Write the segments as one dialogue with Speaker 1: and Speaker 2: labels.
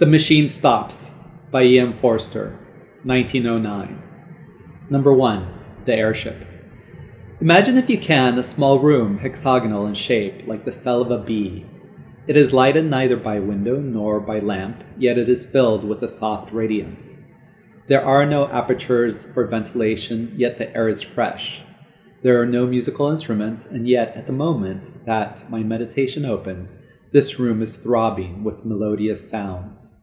Speaker 1: The Machine Stops by E.M. Forster, 1909. Number 1. The Airship. Imagine, if you can, a small room, hexagonal in shape, like the cell of a bee. It is lighted neither by window nor by lamp, yet it is filled with a soft radiance. There are no apertures for ventilation, yet the air is fresh. There are no musical instruments, and yet at the moment that my meditation opens, this room is throbbing with melodious sounds.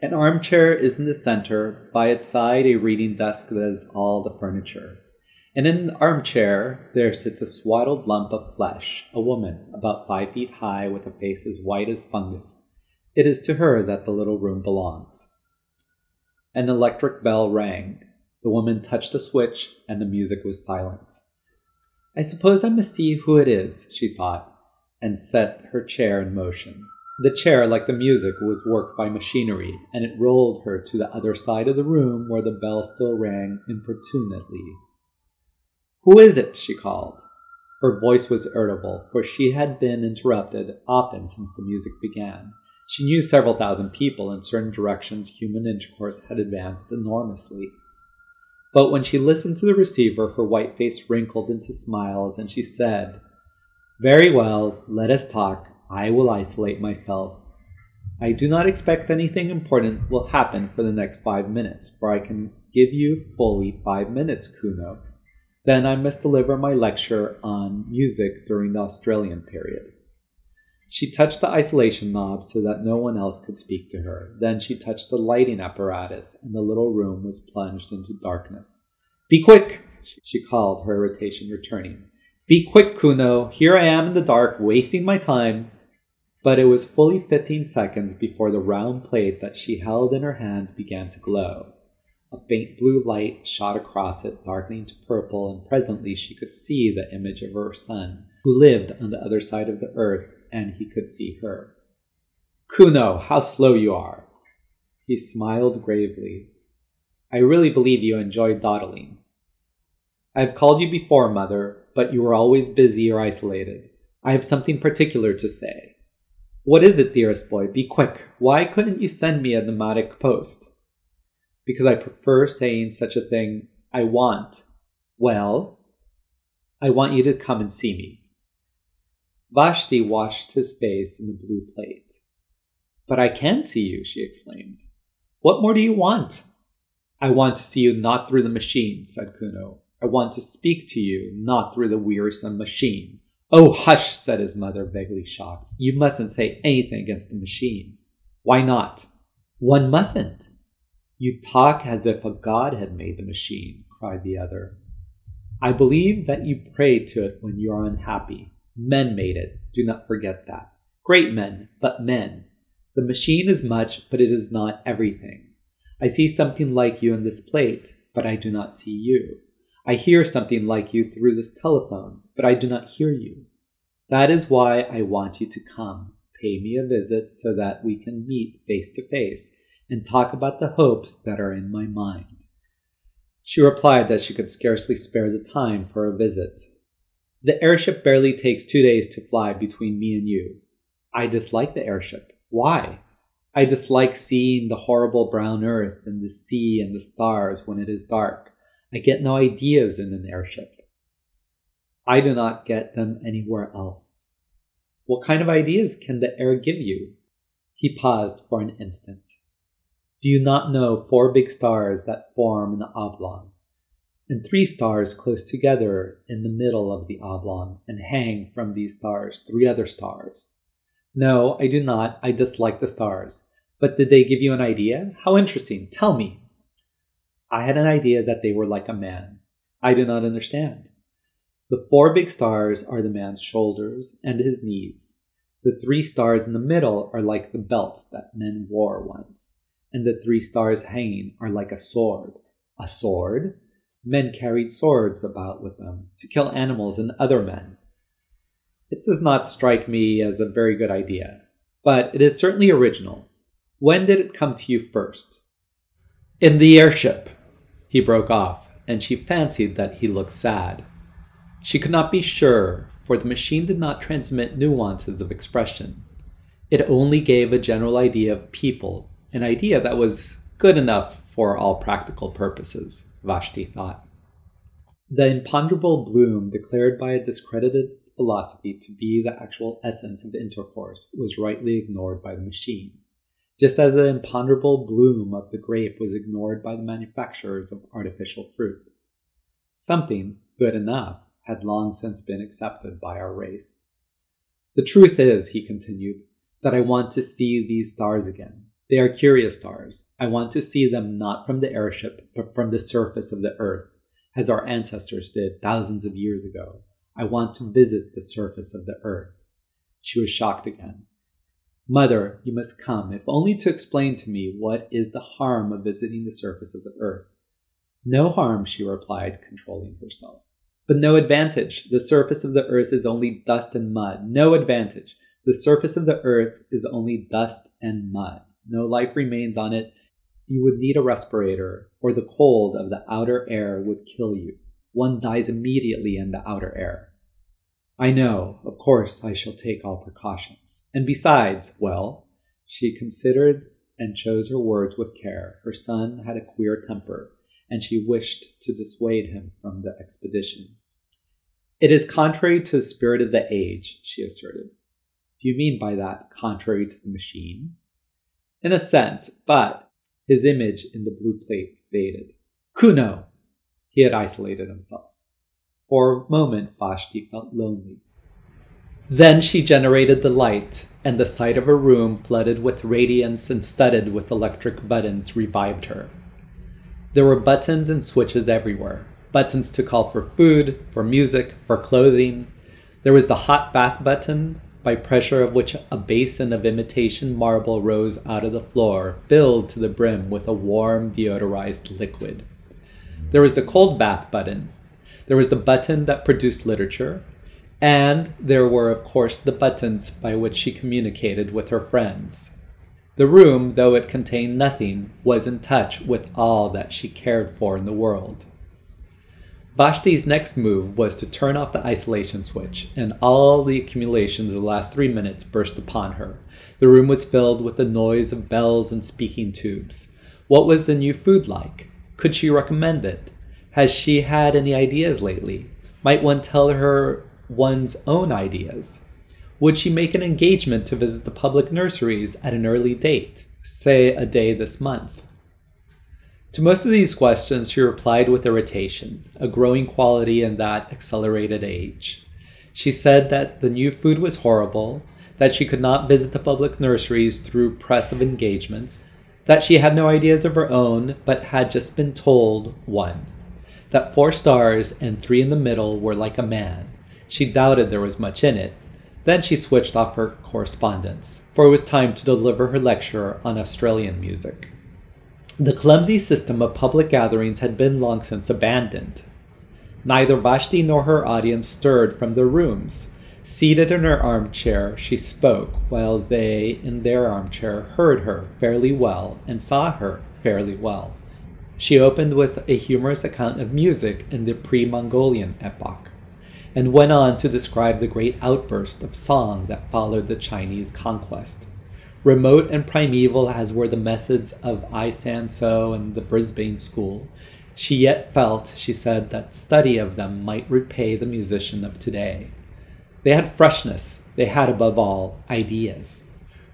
Speaker 1: An armchair is in the center, by its side, a reading desk that is all the furniture. And in the armchair, there sits a swaddled lump of flesh, a woman, about five feet high, with a face as white as fungus. It is to her that the little room belongs. An electric bell rang. The woman touched a switch, and the music was silent. I suppose I must see who it is, she thought and set her chair in motion. The chair, like the music, was worked by machinery, and it rolled her to the other side of the room where the bell still rang importunately. Who is it? she called. Her voice was irritable, for she had been interrupted often since the music began. She knew several thousand people in certain directions human intercourse had advanced enormously. But when she listened to the receiver, her white face wrinkled into smiles, and she said, very well, let us talk. I will isolate myself. I do not expect anything important will happen for the next five minutes, for I can give you fully five minutes, Kuno. Then I must deliver my lecture on music during the Australian period. She touched the isolation knob so that no one else could speak to her. Then she touched the lighting apparatus, and the little room was plunged into darkness. Be quick! she called, her irritation returning. Be quick, Kuno. Here I am in the dark, wasting my time. But it was fully fifteen seconds before the round plate that she held in her hands began to glow. A faint blue light shot across it, darkening to purple, and presently she could see the image of her son, who lived on the other side of the earth, and he could see her. Kuno, how slow you are! He smiled gravely. I really believe you enjoy dawdling. I have called you before, mother, but you are always busy or isolated. I have something particular to say. What is it, dearest boy? Be quick. Why couldn't you send me a pneumatic post? Because I prefer saying such a thing. I want. Well, I want you to come and see me. Vashti washed his face in the blue plate. But I can see you, she exclaimed. What more do you want? I want to see you not through the machine, said Kuno. I want to speak to you, not through the wearisome machine. Oh, hush, said his mother, vaguely shocked. You mustn't say anything against the machine. Why not? One mustn't. You talk as if a god had made the machine, cried the other. I believe that you pray to it when you are unhappy. Men made it. Do not forget that. Great men, but men. The machine is much, but it is not everything. I see something like you in this plate, but I do not see you. I hear something like you through this telephone, but I do not hear you. That is why I want you to come, pay me a visit so that we can meet face to face and talk about the hopes that are in my mind. She replied that she could scarcely spare the time for a visit. The airship barely takes two days to fly between me and you. I dislike the airship. Why? I dislike seeing the horrible brown earth and the sea and the stars when it is dark. I get no ideas in an airship. I do not get them anywhere else. What kind of ideas can the air give you? He paused for an instant. Do you not know four big stars that form an oblong, and three stars close together in the middle of the oblong, and hang from these stars three other stars? No, I do not. I dislike the stars. But did they give you an idea? How interesting. Tell me. I had an idea that they were like a man. I do not understand. The four big stars are the man's shoulders and his knees. The three stars in the middle are like the belts that men wore once. And the three stars hanging are like a sword. A sword? Men carried swords about with them to kill animals and other men. It does not strike me as a very good idea, but it is certainly original. When did it come to you first? In the airship. He broke off, and she fancied that he looked sad. She could not be sure, for the machine did not transmit nuances of expression. It only gave a general idea of people, an idea that was good enough for all practical purposes, Vashti thought. The imponderable bloom declared by a discredited philosophy to be the actual essence of intercourse was rightly ignored by the machine, just as the imponderable bloom of the grape was ignored by the manufacturers of artificial fruit. Something good enough had long since been accepted by our race. The truth is, he continued, that I want to see these stars again. They are curious stars. I want to see them not from the airship, but from the surface of the earth, as our ancestors did thousands of years ago. I want to visit the surface of the earth. She was shocked again. Mother, you must come, if only to explain to me what is the harm of visiting the surface of the earth. No harm, she replied, controlling herself. But no advantage. The surface of the earth is only dust and mud. No advantage. The surface of the earth is only dust and mud. No life remains on it. You would need a respirator, or the cold of the outer air would kill you. One dies immediately in the outer air. I know, of course, I shall take all precautions. And besides, well, she considered and chose her words with care. Her son had a queer temper and she wished to dissuade him from the expedition. It is contrary to the spirit of the age, she asserted. Do you mean by that contrary to the machine? In a sense, but his image in the blue plate faded. Kuno! He had isolated himself. For a moment, Vashti felt lonely. Then she generated the light, and the sight of her room flooded with radiance and studded with electric buttons revived her. There were buttons and switches everywhere buttons to call for food, for music, for clothing. There was the hot bath button, by pressure of which a basin of imitation marble rose out of the floor, filled to the brim with a warm, deodorized liquid. There was the cold bath button. There was the button that produced literature. And there were, of course, the buttons by which she communicated with her friends. The room, though it contained nothing, was in touch with all that she cared for in the world. Vashti's next move was to turn off the isolation switch, and all the accumulations of the last three minutes burst upon her. The room was filled with the noise of bells and speaking tubes. What was the new food like? Could she recommend it? Has she had any ideas lately? Might one tell her one's own ideas? Would she make an engagement to visit the public nurseries at an early date, say a day this month? To most of these questions, she replied with irritation, a growing quality in that accelerated age. She said that the new food was horrible, that she could not visit the public nurseries through press of engagements, that she had no ideas of her own, but had just been told one, that four stars and three in the middle were like a man. She doubted there was much in it, then she switched off her correspondence, for it was time to deliver her lecture on Australian music. The clumsy system of public gatherings had been long since abandoned. Neither Vashti nor her audience stirred from their rooms. Seated in her armchair, she spoke, while they, in their armchair, heard her fairly well and saw her fairly well. She opened with a humorous account of music in the pre Mongolian epoch and went on to describe the great outburst of song that followed the Chinese conquest. Remote and primeval as were the methods of I-San-So and the Brisbane School, she yet felt, she said, that study of them might repay the musician of today. They had freshness, they had above all ideas.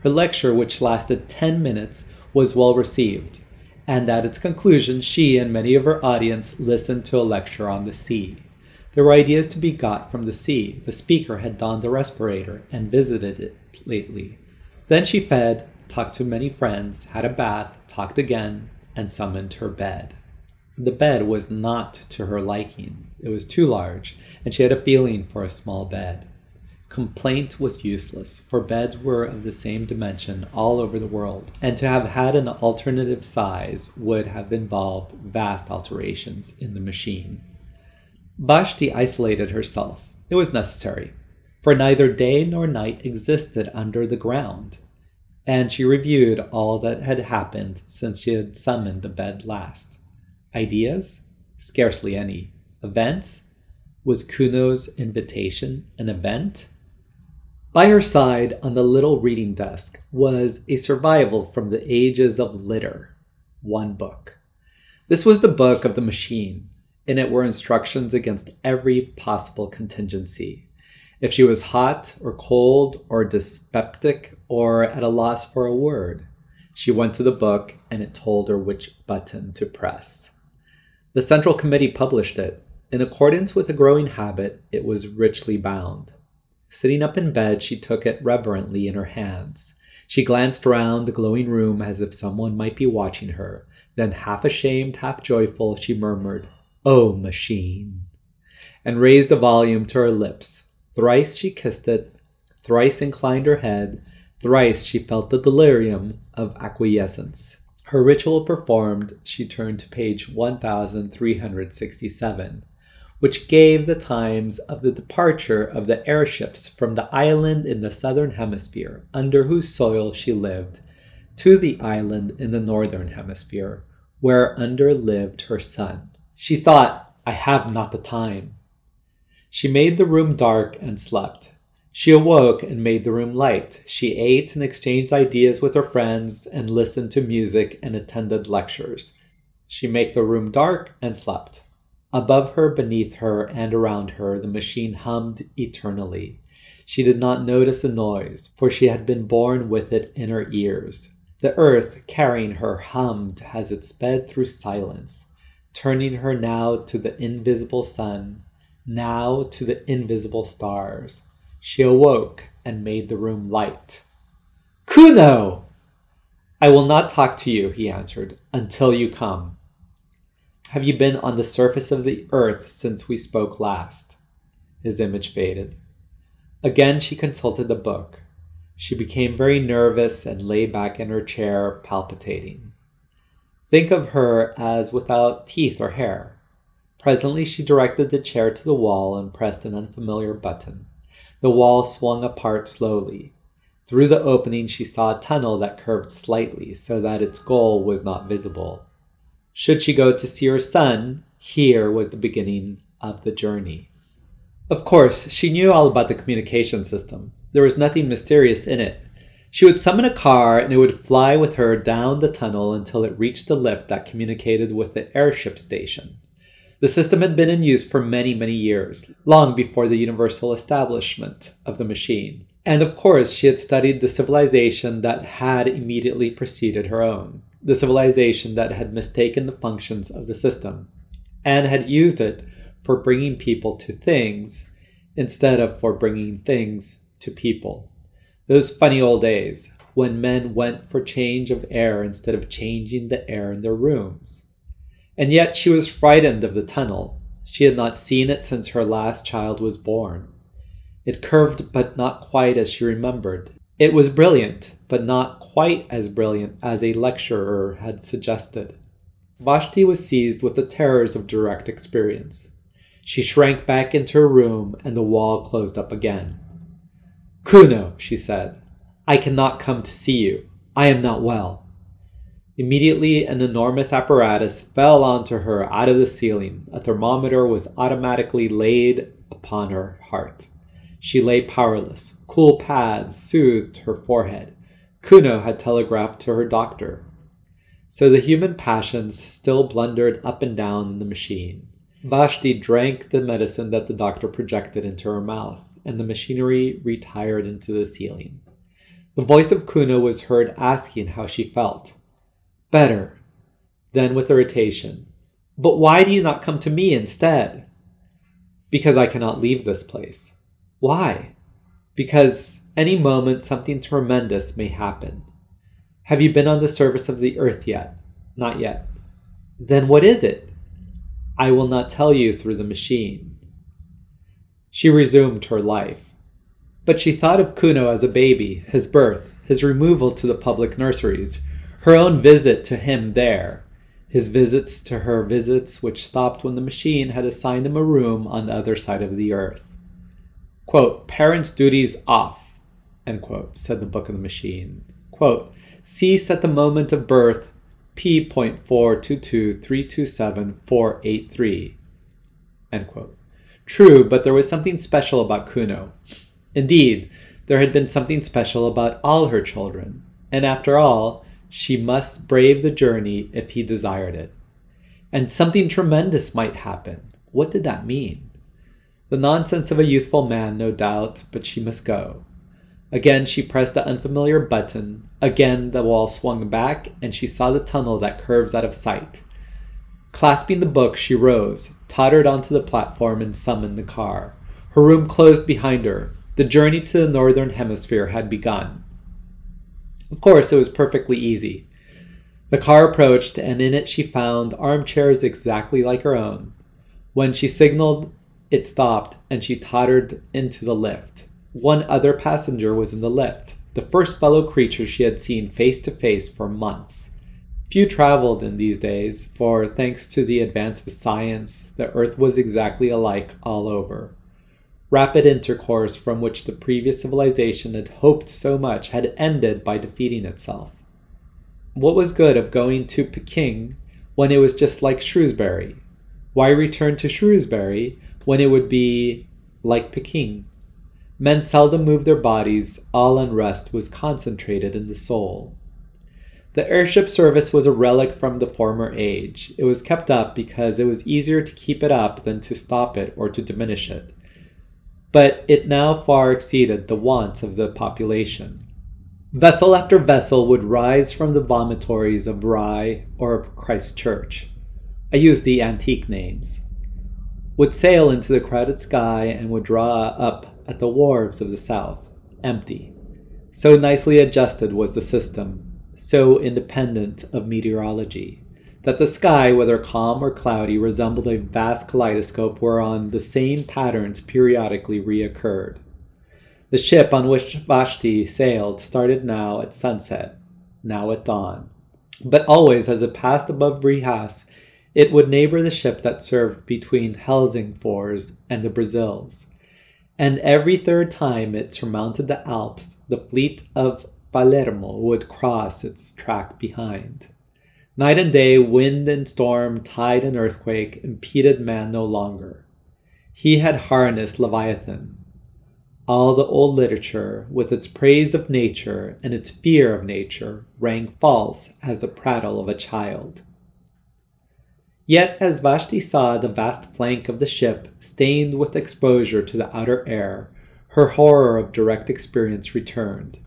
Speaker 1: Her lecture, which lasted 10 minutes, was well received, and at its conclusion, she and many of her audience listened to a lecture on the sea. There were ideas to be got from the sea. The speaker had donned a respirator and visited it lately. Then she fed, talked to many friends, had a bath, talked again, and summoned her bed. The bed was not to her liking. It was too large, and she had a feeling for a small bed. Complaint was useless, for beds were of the same dimension all over the world, and to have had an alternative size would have involved vast alterations in the machine. Vashti isolated herself. It was necessary, for neither day nor night existed under the ground, and she reviewed all that had happened since she had summoned the bed last. Ideas? Scarcely any. Events? Was Kuno's invitation an event? By her side on the little reading desk was a survival from the ages of litter one book. This was the book of the machine. In it were instructions against every possible contingency. If she was hot or cold or dyspeptic or at a loss for a word, she went to the book and it told her which button to press. The Central Committee published it. In accordance with a growing habit, it was richly bound. Sitting up in bed, she took it reverently in her hands. She glanced round the glowing room as if someone might be watching her. Then, half ashamed, half joyful, she murmured, Oh, machine! and raised the volume to her lips. Thrice she kissed it, thrice inclined her head, thrice she felt the delirium of acquiescence. Her ritual performed, she turned to page 1367 which gave the times of the departure of the airships from the island in the southern hemisphere under whose soil she lived to the island in the northern hemisphere where under lived her son. She thought, I have not the time. She made the room dark and slept. She awoke and made the room light. She ate and exchanged ideas with her friends and listened to music and attended lectures. She made the room dark and slept. Above her, beneath her, and around her, the machine hummed eternally. She did not notice the noise, for she had been born with it in her ears. The earth, carrying her, hummed as it sped through silence, turning her now to the invisible sun, now to the invisible stars. She awoke and made the room light. Kuno! I will not talk to you, he answered, until you come. Have you been on the surface of the earth since we spoke last? His image faded. Again she consulted the book. She became very nervous and lay back in her chair, palpitating. Think of her as without teeth or hair. Presently she directed the chair to the wall and pressed an unfamiliar button. The wall swung apart slowly. Through the opening she saw a tunnel that curved slightly so that its goal was not visible. Should she go to see her son, here was the beginning of the journey. Of course, she knew all about the communication system. There was nothing mysterious in it. She would summon a car and it would fly with her down the tunnel until it reached the lift that communicated with the airship station. The system had been in use for many, many years, long before the universal establishment of the machine. And of course, she had studied the civilization that had immediately preceded her own the civilization that had mistaken the functions of the system and had used it for bringing people to things instead of for bringing things to people. Those funny old days when men went for change of air instead of changing the air in their rooms. And yet she was frightened of the tunnel. She had not seen it since her last child was born. It curved, but not quite as she remembered. It was brilliant, but not quite as brilliant as a lecturer had suggested. Vashti was seized with the terrors of direct experience. She shrank back into her room and the wall closed up again. Kuno, she said, I cannot come to see you. I am not well. Immediately, an enormous apparatus fell onto her out of the ceiling. A thermometer was automatically laid upon her heart. She lay powerless. Cool pads soothed her forehead. Kuno had telegraphed to her doctor. So the human passions still blundered up and down in the machine. Vashti drank the medicine that the doctor projected into her mouth, and the machinery retired into the ceiling. The voice of Kuno was heard asking how she felt. Better. Then with irritation. But why do you not come to me instead? Because I cannot leave this place. Why? Because any moment something tremendous may happen. Have you been on the surface of the earth yet? Not yet. Then what is it? I will not tell you through the machine. She resumed her life. But she thought of Kuno as a baby, his birth, his removal to the public nurseries, her own visit to him there, his visits to her visits, which stopped when the machine had assigned him a room on the other side of the earth. Quote, parents' duties off, end quote, said the Book of the Machine. Quote, cease at the moment of birth P.422327483, end quote. True, but there was something special about Kuno. Indeed, There had been something special about all her children, and after all, she must brave the journey if he desired it. And something tremendous might happen. What did that mean? The nonsense of a youthful man, no doubt, but she must go. Again, she pressed the unfamiliar button. Again, the wall swung back, and she saw the tunnel that curves out of sight. Clasping the book, she rose, tottered onto the platform, and summoned the car. Her room closed behind her. The journey to the northern hemisphere had begun. Of course, it was perfectly easy. The car approached, and in it she found armchairs exactly like her own. When she signaled, it stopped, and she tottered into the lift. One other passenger was in the lift, the first fellow creature she had seen face to face for months. Few traveled in these days, for thanks to the advance of science, the earth was exactly alike all over. Rapid intercourse from which the previous civilization had hoped so much had ended by defeating itself. What was good of going to Peking when it was just like Shrewsbury? Why return to Shrewsbury when it would be like Peking? Men seldom moved their bodies, all unrest was concentrated in the soul. The airship service was a relic from the former age. It was kept up because it was easier to keep it up than to stop it or to diminish it. But it now far exceeded the wants of the population. Vessel after vessel would rise from the vomitories of Rye or of Christchurch. I use the antique names. Would sail into the crowded sky and would draw up at the wharves of the south, empty. So nicely adjusted was the system so independent of meteorology, that the sky, whether calm or cloudy, resembled a vast kaleidoscope whereon the same patterns periodically reoccurred. The ship on which Vashti sailed started now at sunset, now at dawn. But always, as it passed above Rheims, it would neighbor the ship that served between Helsingfors and the Brazils. And every third time it surmounted the Alps, the fleet of Palermo would cross its track behind. Night and day, wind and storm, tide and earthquake impeded man no longer. He had harnessed Leviathan. All the old literature, with its praise of nature and its fear of nature, rang false as the prattle of a child. Yet, as Vashti saw the vast flank of the ship stained with exposure to the outer air, her horror of direct experience returned.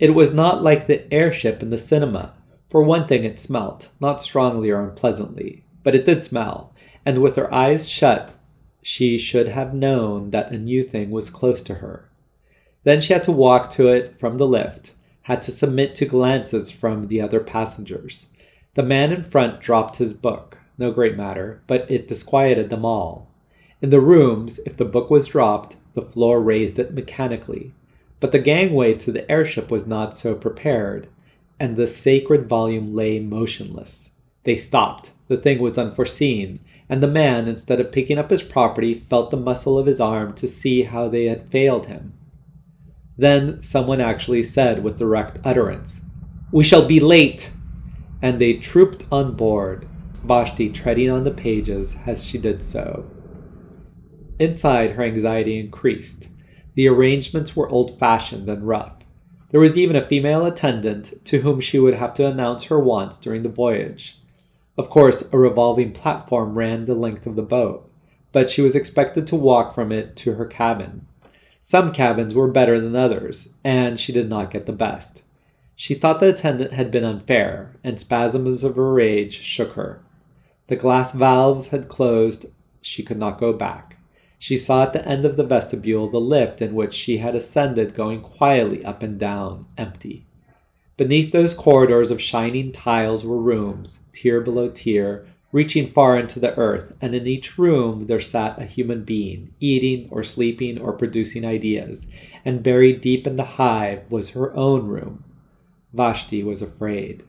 Speaker 1: It was not like the airship in the cinema. For one thing, it smelt, not strongly or unpleasantly, but it did smell, and with her eyes shut, she should have known that a new thing was close to her. Then she had to walk to it from the lift, had to submit to glances from the other passengers. The man in front dropped his book, no great matter, but it disquieted them all. In the rooms, if the book was dropped, the floor raised it mechanically, but the gangway to the airship was not so prepared, and the sacred volume lay motionless. They stopped. The thing was unforeseen, and the man, instead of picking up his property, felt the muscle of his arm to see how they had failed him. Then someone actually said with direct utterance, We shall be late! And they trooped on board, Vashti treading on the pages as she did so. Inside, her anxiety increased. The arrangements were old fashioned and rough. There was even a female attendant to whom she would have to announce her wants during the voyage. Of course, a revolving platform ran the length of the boat, but she was expected to walk from it to her cabin. Some cabins were better than others, and she did not get the best. She thought the attendant had been unfair, and spasms of rage shook her. The glass valves had closed, she could not go back. She saw at the end of the vestibule the lift in which she had ascended going quietly up and down, empty. Beneath those corridors of shining tiles were rooms, tier below tier, reaching far into the earth, and in each room there sat a human being, eating or sleeping or producing ideas, and buried deep in the hive was her own room. Vashti was afraid.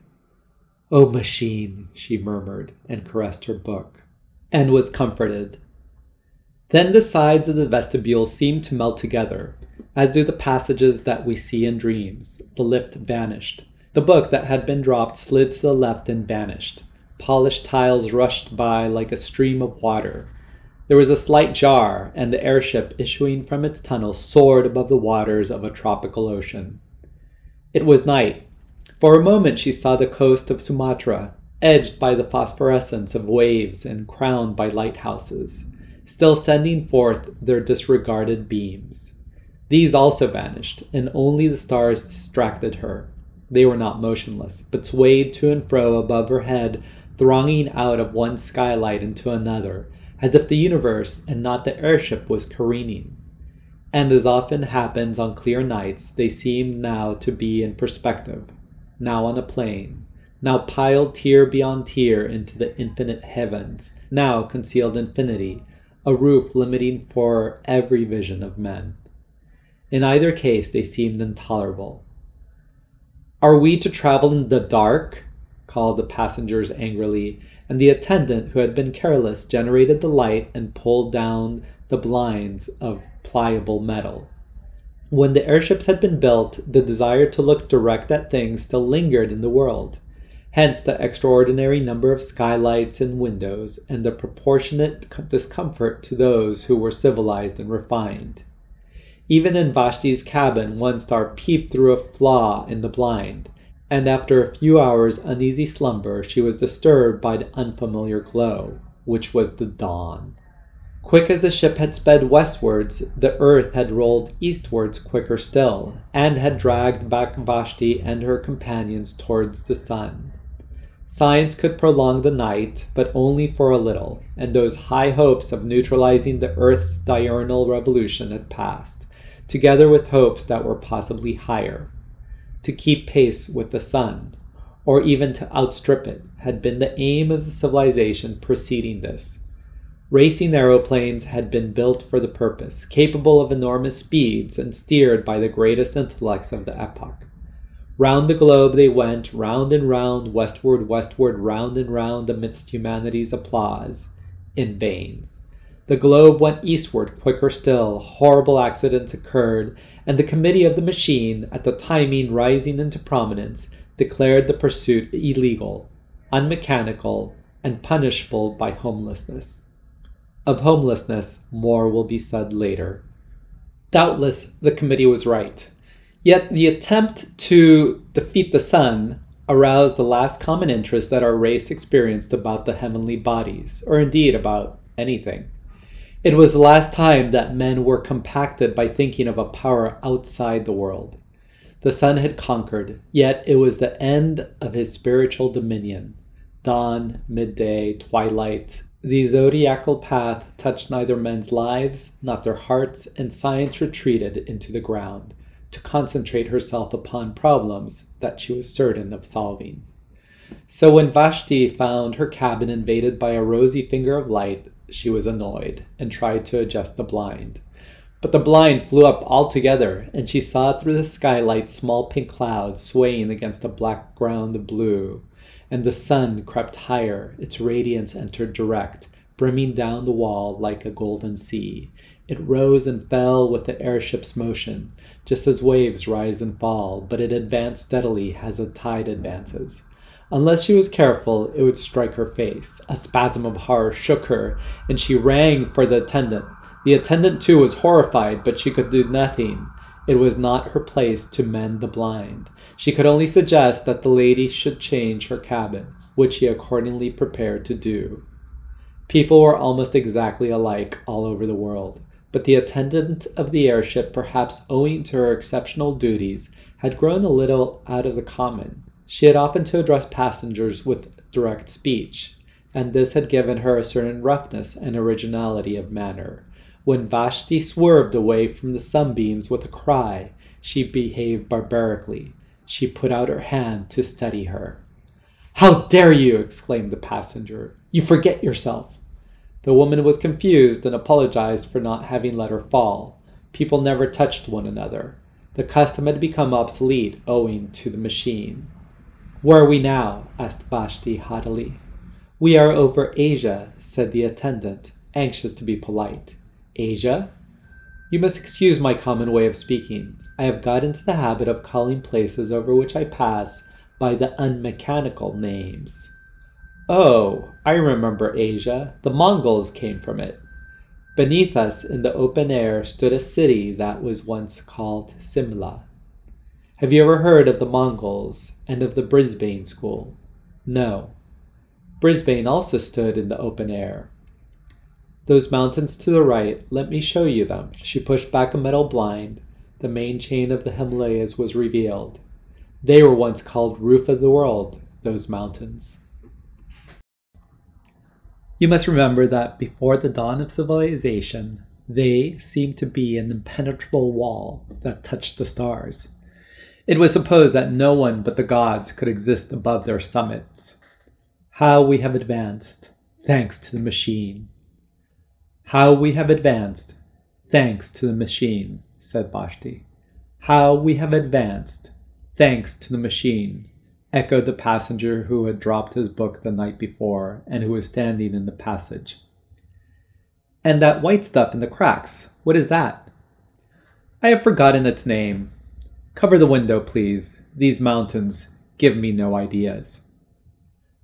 Speaker 1: Oh, machine, she murmured, and caressed her book, and was comforted. Then the sides of the vestibule seemed to melt together, as do the passages that we see in dreams. The lift vanished. The book that had been dropped slid to the left and vanished. Polished tiles rushed by like a stream of water. There was a slight jar, and the airship issuing from its tunnel soared above the waters of a tropical ocean. It was night. For a moment she saw the coast of Sumatra, edged by the phosphorescence of waves and crowned by lighthouses, still sending forth their disregarded beams. These also vanished, and only the stars distracted her. They were not motionless, but swayed to and fro above her head, thronging out of one skylight into another, as if the universe and not the airship was careening. And as often happens on clear nights, they seemed now to be in perspective, now on a plane, now piled tier beyond tier into the infinite heavens, now concealed infinity, a roof limiting for every vision of men. In either case, they seemed intolerable. Are we to travel in the dark? called the passengers angrily, and the attendant, who had been careless, generated the light and pulled down the blinds of pliable metal. When the airships had been built, the desire to look direct at things still lingered in the world. Hence the extraordinary number of skylights and windows, and the proportionate discomfort to those who were civilized and refined. Even in Vashti's cabin, one star peeped through a flaw in the blind, and after a few hours' uneasy slumber, she was disturbed by the unfamiliar glow, which was the dawn. Quick as the ship had sped westwards, the earth had rolled eastwards quicker still, and had dragged back Vashti and her companions towards the sun. Science could prolong the night, but only for a little, and those high hopes of neutralizing the earth's diurnal revolution had passed together with hopes that were possibly higher. To keep pace with the sun, or even to outstrip it, had been the aim of the civilization preceding this. Racing aeroplanes had been built for the purpose, capable of enormous speeds and steered by the greatest intellects of the epoch. Round the globe they went, round and round, westward, westward, round and round, amidst humanity's applause, in vain. The globe went eastward quicker still, horrible accidents occurred, and the committee of the machine, at the timing rising into prominence, declared the pursuit illegal, unmechanical, and punishable by homelessness. Of homelessness, more will be said later. Doubtless, the committee was right. Yet the attempt to defeat the sun aroused the last common interest that our race experienced about the heavenly bodies, or indeed about anything. It was the last time that men were compacted by thinking of a power outside the world. The sun had conquered, yet it was the end of his spiritual dominion. Dawn, midday, twilight, the zodiacal path touched neither men's lives, not their hearts, and science retreated into the ground to concentrate herself upon problems that she was certain of solving. So when Vashti found her cabin invaded by a rosy finger of light, she was annoyed and tried to adjust the blind. But the blind flew up altogether, and she saw through the skylight small pink clouds swaying against a black ground of blue. And the sun crept higher, its radiance entered direct, brimming down the wall like a golden sea. It rose and fell with the airship's motion, just as waves rise and fall, but it advanced steadily as a tide advances. Unless she was careful, it would strike her face. A spasm of horror shook her, and she rang for the attendant. The attendant, too, was horrified, but she could do nothing. It was not her place to mend the blind. She could only suggest that the lady should change her cabin, which she accordingly prepared to do. People were almost exactly alike all over the world, but the attendant of the airship, perhaps owing to her exceptional duties, had grown a little out of the common. She had often to address passengers with direct speech, and this had given her a certain roughness and originality of manner. When Vashti swerved away from the sunbeams with a cry, she behaved barbarically. She put out her hand to steady her. How dare you! exclaimed the passenger. You forget yourself. The woman was confused and apologized for not having let her fall. People never touched one another. The custom had become obsolete owing to the machine. Where are we now? asked Vashti haughtily. We are over Asia, said the attendant, anxious to be polite. Asia? You must excuse my common way of speaking. I have got into the habit of calling places over which I pass by the unmechanical names. Oh, I remember Asia. The Mongols came from it. Beneath us in the open air stood a city that was once called Simla. Have you ever heard of the Mongols and of the Brisbane School? No. Brisbane also stood in the open air. Those mountains to the right, let me show you them. She pushed back a metal blind. The main chain of the Himalayas was revealed. They were once called Roof of the World, those mountains. You must remember that before the dawn of civilization, they seemed to be an impenetrable wall that touched the stars. It was supposed that no one but the gods could exist above their summits. How we have advanced, thanks to the machine. How we have advanced, thanks to the machine, said Vashti. How we have advanced, thanks to the machine, echoed the passenger who had dropped his book the night before and who was standing in the passage. And that white stuff in the cracks, what is that? I have forgotten its name, Cover the window, please. These mountains give me no ideas.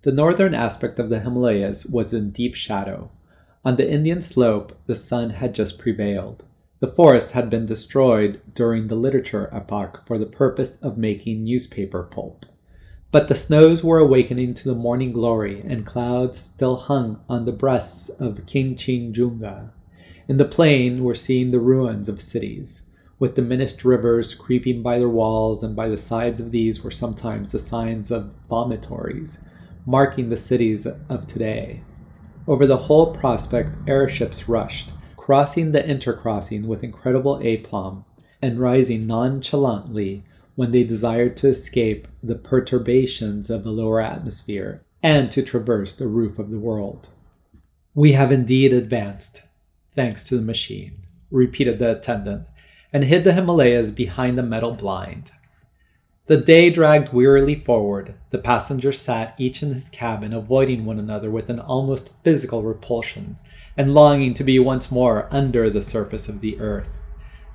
Speaker 1: The northern aspect of the Himalayas was in deep shadow. On the Indian slope, the sun had just prevailed. The forest had been destroyed during the literature epoch for the purpose of making newspaper pulp. But the snows were awakening to the morning glory, and clouds still hung on the breasts of King Kinchinjunga. In the plain were seen the ruins of cities with diminished rivers creeping by their walls, and by the sides of these were sometimes the signs of vomitories, marking the cities of today. Over the whole prospect, airships rushed, crossing the intercrossing with incredible aplomb, and rising nonchalantly when they desired to escape the perturbations of the lower atmosphere and to traverse the roof of the world. We have indeed advanced, thanks to the machine, repeated the attendant, and hid the Himalayas behind the metal blind. The day dragged wearily forward. The passengers sat each in his cabin, avoiding one another with an almost physical repulsion, and longing to be once more under the surface of the earth.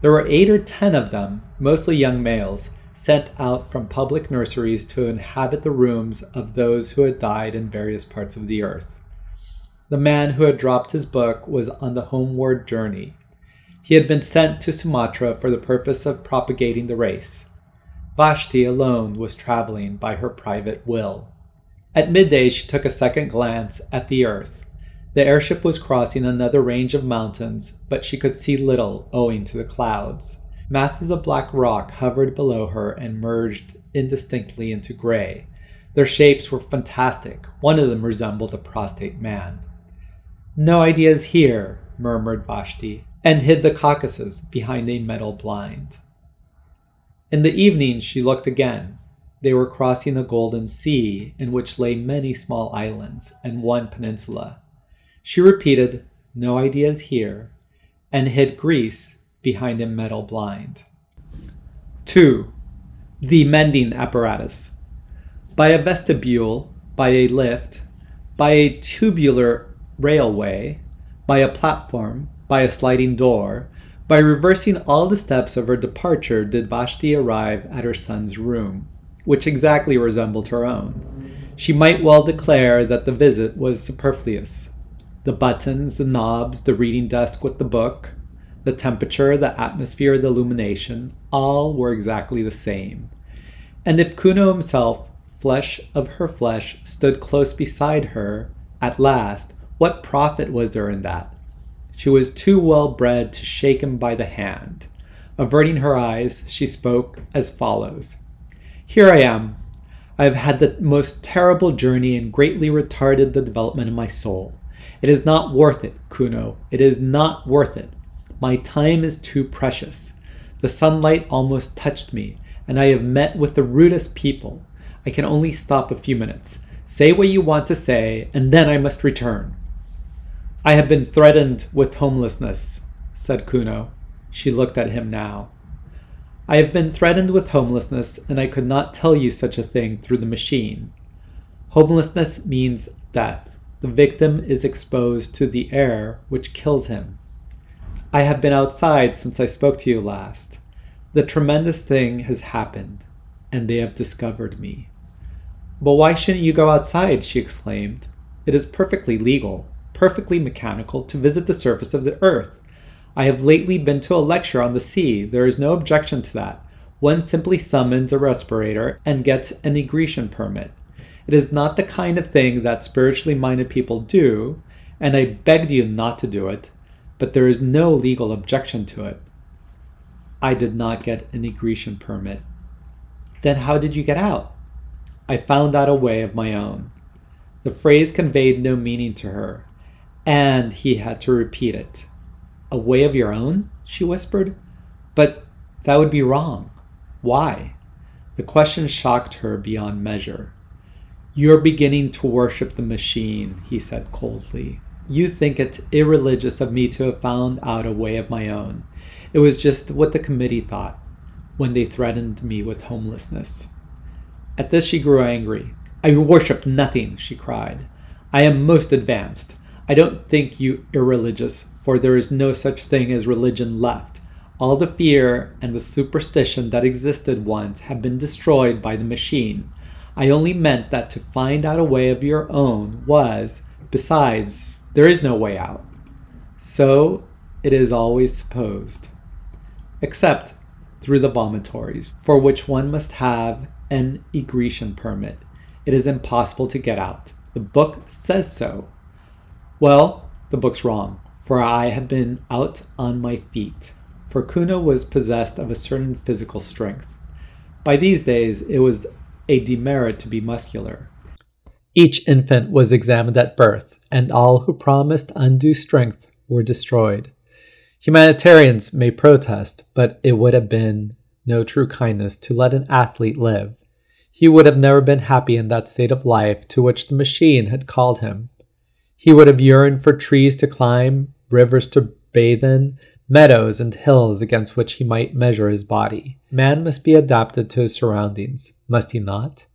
Speaker 1: There were eight or ten of them, mostly young males, sent out from public nurseries to inhabit the rooms of those who had died in various parts of the earth. The man who had dropped his book was on the homeward journey. He had been sent to Sumatra for the purpose of propagating the race. Vashti alone was traveling by her private will. At midday, she took a second glance at the earth. The airship was crossing another range of mountains, but she could see little owing to the clouds. Masses of black rock hovered below her and merged indistinctly into gray. Their shapes were fantastic. One of them resembled a prostrate man. No ideas here, murmured Vashti and hid the Caucasus behind a metal blind. In the evening she looked again. They were crossing the golden sea in which lay many small islands and one peninsula. She repeated, No ideas here, and hid Greece behind a metal blind. 2. The mending apparatus. By a vestibule, by a lift, by a tubular railway, by a platform, by a sliding door, by reversing all the steps of her departure, did Vashti arrive at her son's room, which exactly resembled her own. She might well declare that the visit was superfluous. The buttons, the knobs, the reading desk with the book, the temperature, the atmosphere, the illumination, all were exactly the same. And if Kuno himself, flesh of her flesh, stood close beside her, at last, what profit was there in that? She was too well bred to shake him by the hand. Averting her eyes, she spoke as follows Here I am. I have had the most terrible journey and greatly retarded the development of my soul. It is not worth it, Kuno. It is not worth it. My time is too precious. The sunlight almost touched me, and I have met with the rudest people. I can only stop a few minutes. Say what you want to say, and then I must return. I have been threatened with homelessness, said Kuno. She looked at him now. I have been threatened with homelessness, and I could not tell you such a thing through the machine. Homelessness means death. The victim is exposed to the air which kills him. I have been outside since I spoke to you last. The tremendous thing has happened, and they have discovered me. But why shouldn't you go outside? she exclaimed. It is perfectly legal perfectly mechanical to visit the surface of the earth. I have lately been to a lecture on the sea. There is no objection to that. One simply summons a respirator and gets an egression permit. It is not the kind of thing that spiritually minded people do, and I begged you not to do it, but there is no legal objection to it. I did not get an egression permit. Then how did you get out? I found out a way of my own. The phrase conveyed no meaning to her, and he had to repeat it. A way of your own? she whispered. But that would be wrong. Why? The question shocked her beyond measure. You're beginning to worship the machine, he said coldly. You think it's irreligious of me to have found out a way of my own. It was just what the committee thought when they threatened me with homelessness. At this, she grew angry. I worship nothing, she cried. I am most advanced. I don't think you irreligious, for there is no such thing as religion left. All the fear and the superstition that existed once have been destroyed by the machine. I only meant that to find out a way of your own was, besides, there is no way out. So it is always supposed. Except through the vomitories, for which one must have an egression permit. It is impossible to get out. The book says so. Well, the book's wrong, for I have been out on my feet. For Kuno was possessed of a certain physical strength. By these days, it was a demerit to be muscular. Each infant was examined at birth, and all who promised undue strength were destroyed. Humanitarians may protest, but it would have been no true kindness to let an athlete live. He would have never been happy in that state of life to which the machine had called him. He would have yearned for trees to climb, rivers to bathe in, meadows and hills against which he might measure his body. Man must be adapted to his surroundings, must he not?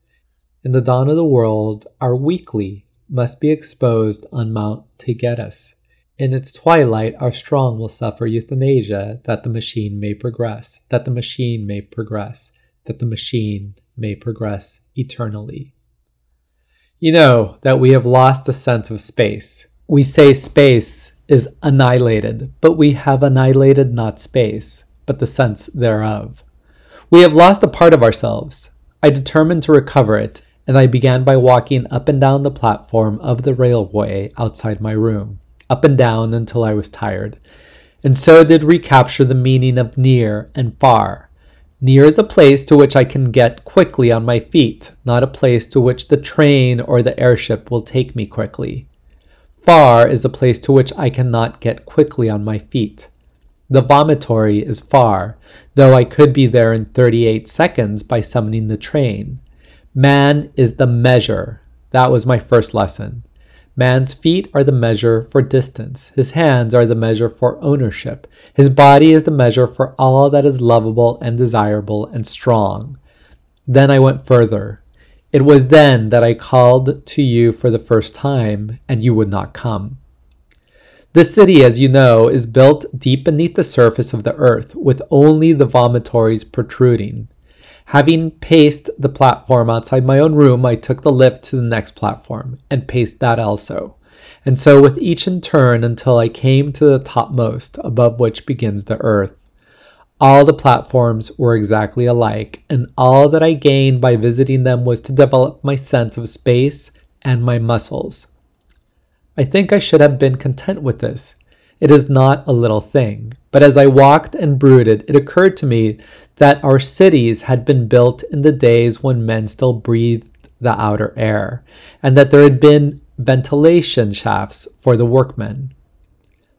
Speaker 1: In the dawn of the world, our weakly must be exposed on Mount Taygetus. In its twilight, our strong will suffer euthanasia that the machine may progress, that the machine may progress, that the machine may progress eternally. You know that we have lost a sense of space. We say space is annihilated, but we have annihilated not space, but the sense thereof. We have lost a part of ourselves. I determined to recover it, and I began by walking up and down the platform of the railway outside my room up and down until I was tired, and so did recapture the meaning of near and far. Near is a place to which I can get quickly on my feet, not a place to which the train or the airship will take me quickly. Far is a place to which I cannot get quickly on my feet. The vomitory is far, though I could be there in 38 seconds by summoning the train. Man is the measure. That was my first lesson. Man's feet are the measure for distance. His hands are the measure for ownership. His body is the measure for all that is lovable and desirable and strong. Then I went further. It was then that I called to you for the first time, and you would not come. This city, as you know, is built deep beneath the surface of the earth, with only the vomitories protruding. Having paced the platform outside my own room, I took the lift to the next platform and paced that also. And so with each in turn until I came to the topmost, above which begins the earth. All the platforms were exactly alike, and all that I gained by visiting them was to develop my sense of space and my muscles. I think I should have been content with this. It is not a little thing. But as I walked and brooded, it occurred to me that our cities had been built in the days when men still breathed the outer air, and that there had been ventilation shafts for the workmen.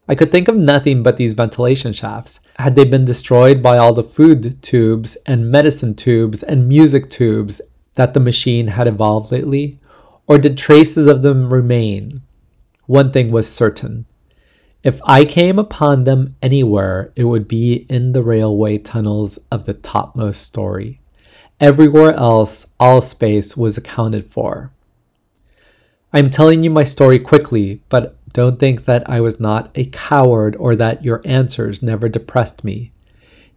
Speaker 1: I could think of nothing but these ventilation shafts. Had they been destroyed by all the food tubes and medicine tubes and music tubes that the machine had evolved lately? Or did traces of them remain? One thing was certain if I came upon them anywhere, it would be in the railway tunnels of the topmost story. Everywhere else, all space was accounted for. I'm telling you my story quickly, but don't think that I was not a coward or that your answers never depressed me.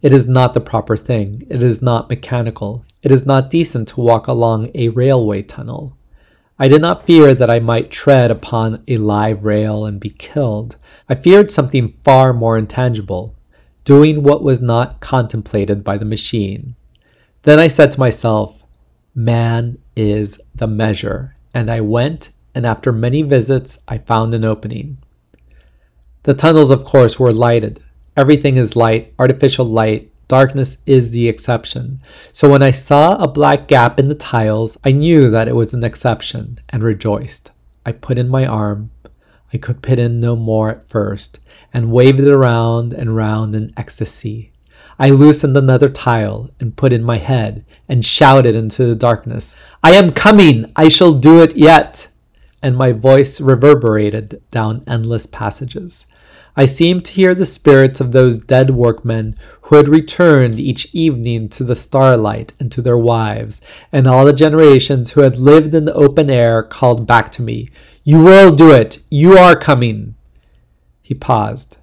Speaker 1: It is not the proper thing. It is not mechanical. It is not decent to walk along a railway tunnel.
Speaker 2: I did not fear that I might tread upon a live rail and be killed. I feared something far more intangible, doing what was not contemplated by the machine. Then I said to myself, Man is the measure. And I went, and after many visits, I found an opening. The tunnels, of course, were lighted. Everything is light, artificial light. Darkness is the exception. So when I saw a black gap in the tiles, I knew that it was an exception and rejoiced. I put in my arm. I could put in no more at first, and waved it around and round in ecstasy. I loosened another tile and put in my head and shouted into the darkness, I am coming! I shall do it yet! And my voice reverberated down endless passages. I seemed to hear the spirits of those dead workmen who had returned each evening to the starlight and to their wives, and all the generations who had lived in the open air called back to me, You will do it! You are coming! He paused,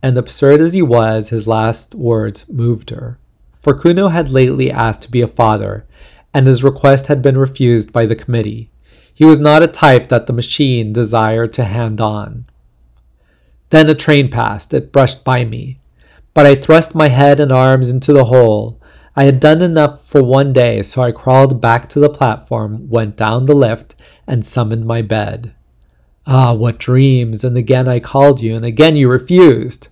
Speaker 2: and absurd as he was, his last words moved her. For Kuno had lately asked to be a father, and his request had been refused by the committee. He was not a type that the machine desired to hand on. Then a train passed. It brushed by me. But I thrust my head and arms into the hole. I had done enough for one day, so I crawled back to the platform, went down the lift, and summoned my bed. Ah, what dreams! And again I called you, and again you refused.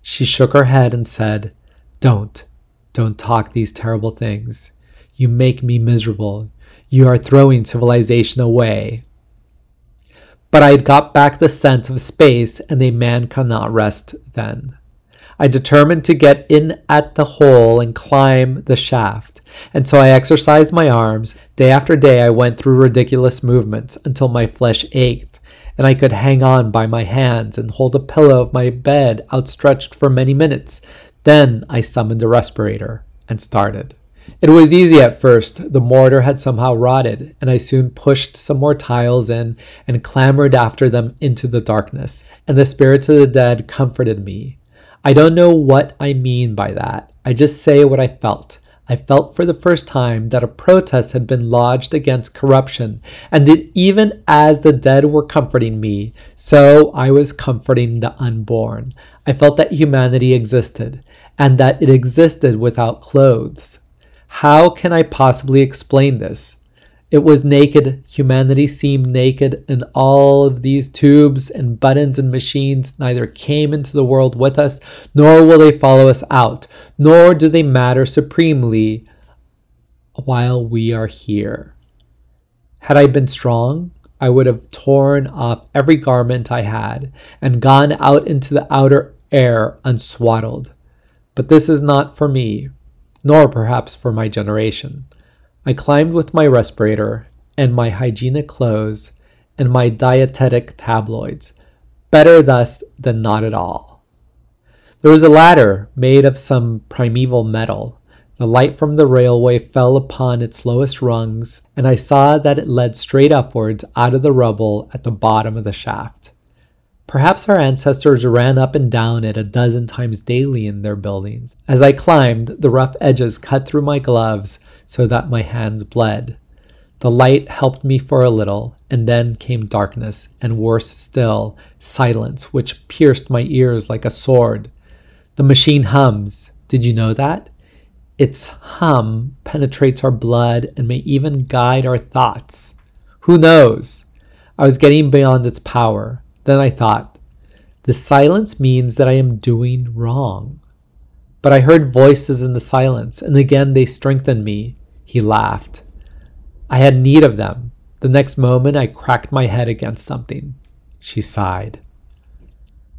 Speaker 2: She shook her head and said, Don't, don't talk these terrible things. You make me miserable. You are throwing civilization away. But I had got back the sense of space, and a man cannot rest then. I determined to get in at the hole and climb the shaft, and so I exercised my arms. Day after day, I went through ridiculous movements until my flesh ached, and I could hang on by my hands and hold a pillow of my bed outstretched for many minutes. Then I summoned a respirator and started. It was easy at first. The mortar had somehow rotted, and I soon pushed some more tiles in and clambered after them into the darkness, and the spirits of the dead comforted me. I don't know what I mean by that. I just say what I felt. I felt for the first time that a protest had been lodged against corruption, and that even as the dead were comforting me, so I was comforting the unborn. I felt that humanity existed, and that it existed without clothes. How can I possibly explain this? It was naked. Humanity seemed naked, and all of these tubes and buttons and machines neither came into the world with us, nor will they follow us out, nor do they matter supremely while we are here. Had I been strong, I would have torn off every garment I had and gone out into the outer air unswaddled. But this is not for me nor perhaps for my generation. I climbed with my respirator and my hygienic clothes and my dietetic tabloids, better thus than not at all. There was a ladder made of some primeval metal. The light from the railway fell upon its lowest rungs, and I saw that it led straight upwards out of the rubble at the bottom of the shaft. Perhaps our ancestors ran up and down it a dozen times daily in their buildings. As I climbed, the rough edges cut through my gloves so that my hands bled. The light helped me for a little, and then came darkness, and worse still, silence, which pierced my ears like a sword. The machine hums. Did you know that? Its hum penetrates our blood and may even guide our thoughts. Who knows? I was getting beyond its power. Then I thought, the silence means that I am doing wrong. But I heard voices in the silence, and again they strengthened me. He laughed. I had need of them. The next moment I cracked my head against something. She sighed.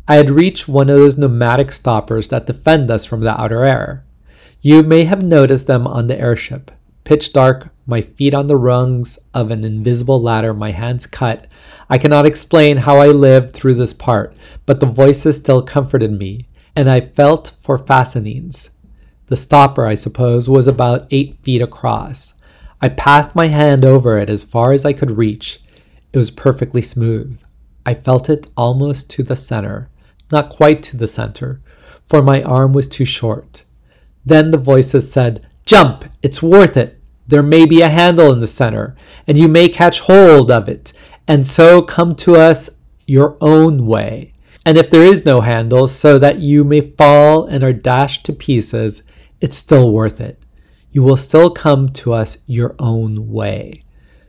Speaker 2: I had reached one of those pneumatic stoppers that defend us from the outer air. You may have noticed them on the airship. Pitch dark, my feet on the rungs of an invisible ladder, my hands cut. I cannot explain how I lived through this part, but the voices still comforted me, and I felt for fastenings. The stopper, I suppose, was about eight feet across. I passed my hand over it as far as I could reach. It was perfectly smooth. I felt it almost to the center, not quite to the center, for my arm was too short. Then the voices said, Jump! It's worth it! there may be a handle in the center, and you may catch hold of it, and so come to us your own way. And if there is no handle, so that you may fall and are dashed to pieces, it's still worth it. You will still come to us your own way.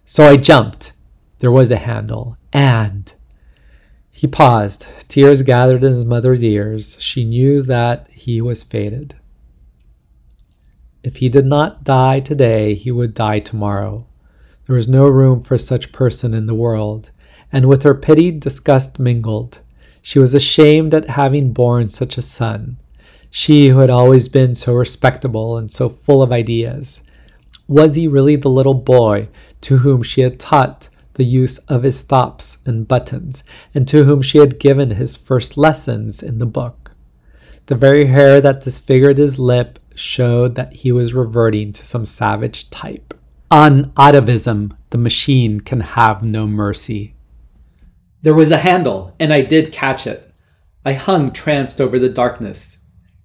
Speaker 2: So I jumped. There was a handle, and he paused. Tears gathered in his mother's ears. She knew that he was fated. If he did not die today, he would die tomorrow. There was no room for such person in the world, and with her pity disgust mingled. She was ashamed at having borne such a son, she who had always been so respectable and so full of ideas. Was he really the little boy to whom she had taught the use of his stops and buttons, and to whom she had given his first lessons in the book? The very hair that disfigured his lip showed that he was reverting to some savage type. On atavism, the machine can have no mercy.
Speaker 1: There was a handle, and I did catch it. I hung tranced over the darkness,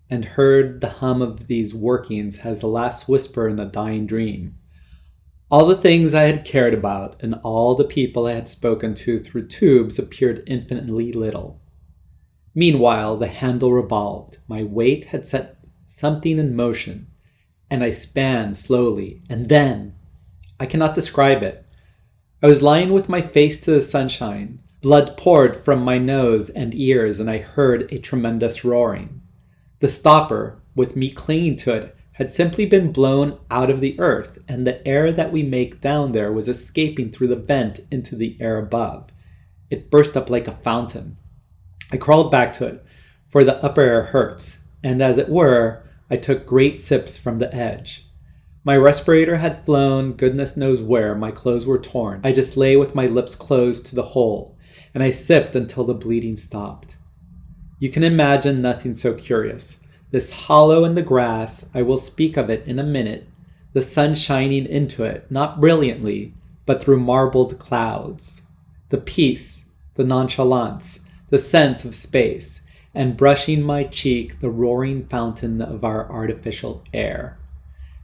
Speaker 1: and heard the hum of these workings as the last whisper in a dying dream. All the things I had cared about and all the people I had spoken to through tubes appeared infinitely little. Meanwhile, the handle revolved. My weight had set something in motion, and I span slowly, and then I cannot describe it. I was lying with my face to the sunshine. Blood poured from my nose and ears, and I heard a tremendous roaring. The stopper, with me clinging to it, had simply been blown out of the earth, and the air that we make down there was escaping through the vent into the air above. It burst up like a fountain. I crawled back to it, for the upper air hurts, and as it were, I took great sips from the edge. My respirator had flown goodness knows where, my clothes were torn. I just lay with my lips closed to the hole, and I sipped until the bleeding stopped. You can imagine nothing so curious. This hollow in the grass, I will speak of it in a minute, the sun shining into it, not brilliantly, but through marbled clouds. The peace, the nonchalance, the sense of space, and brushing my cheek the roaring fountain of our artificial air.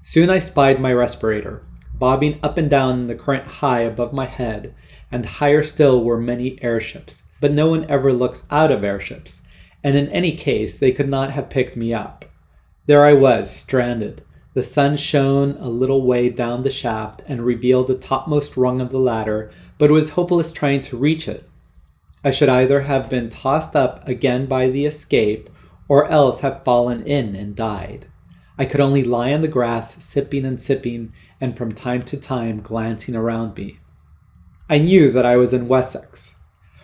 Speaker 1: Soon I spied my respirator, bobbing up and down in the current high above my head, and higher still were many airships, but no one ever looks out of airships, and in any case they could not have picked me up. There I was, stranded. The sun shone a little way down the shaft and revealed the topmost rung of the ladder, but it was hopeless trying to reach it. I should either have been tossed up again by the escape, or else have fallen in and died. I could only lie on the grass, sipping and sipping, and from time to time glancing around me. I knew that I was in Wessex,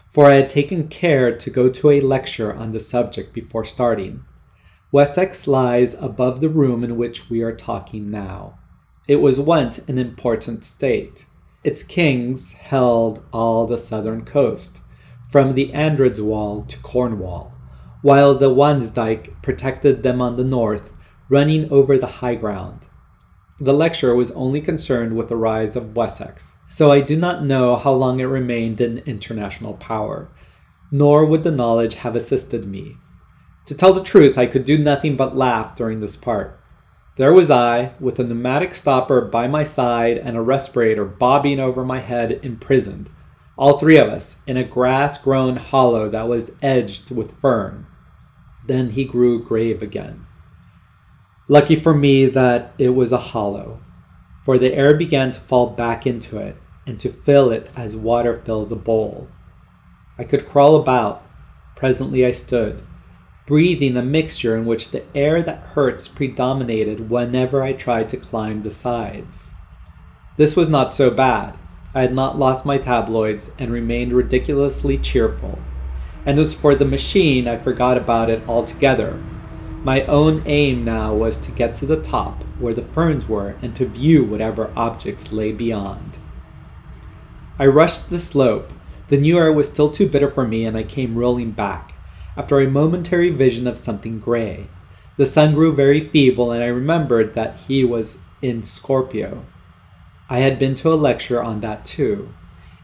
Speaker 1: for I had taken care to go to a lecture on the subject before starting. Wessex lies above the room in which we are talking now. It was once an important state. Its kings held all the southern coast from the Andredswald to Cornwall, while the Wansdyke protected them on the north, running over the high ground. The lecture was only concerned with the rise of Wessex, so I do not know how long it remained an international power, nor would the knowledge have assisted me. To tell the truth, I could do nothing but laugh during this part. There was I, with a pneumatic stopper by my side and a respirator bobbing over my head, imprisoned, all three of us, in a grass grown hollow that was edged with fern. Then he grew grave again. Lucky for me that it was a hollow, for the air began to fall back into it and to fill it as water fills a bowl. I could crawl about. Presently I stood, breathing a mixture in which the air that hurts predominated whenever I tried to climb the sides. This was not so bad I had not lost my tabloids and remained ridiculously cheerful. And as for the machine, I forgot about it altogether. My own aim now was to get to the top, where the ferns were, and to view whatever objects lay beyond. I rushed the slope. The new air was still too bitter for me, and I came rolling back, after a momentary vision of something gray. The sun grew very feeble, and I remembered that he was in Scorpio. I had been to a lecture on that too.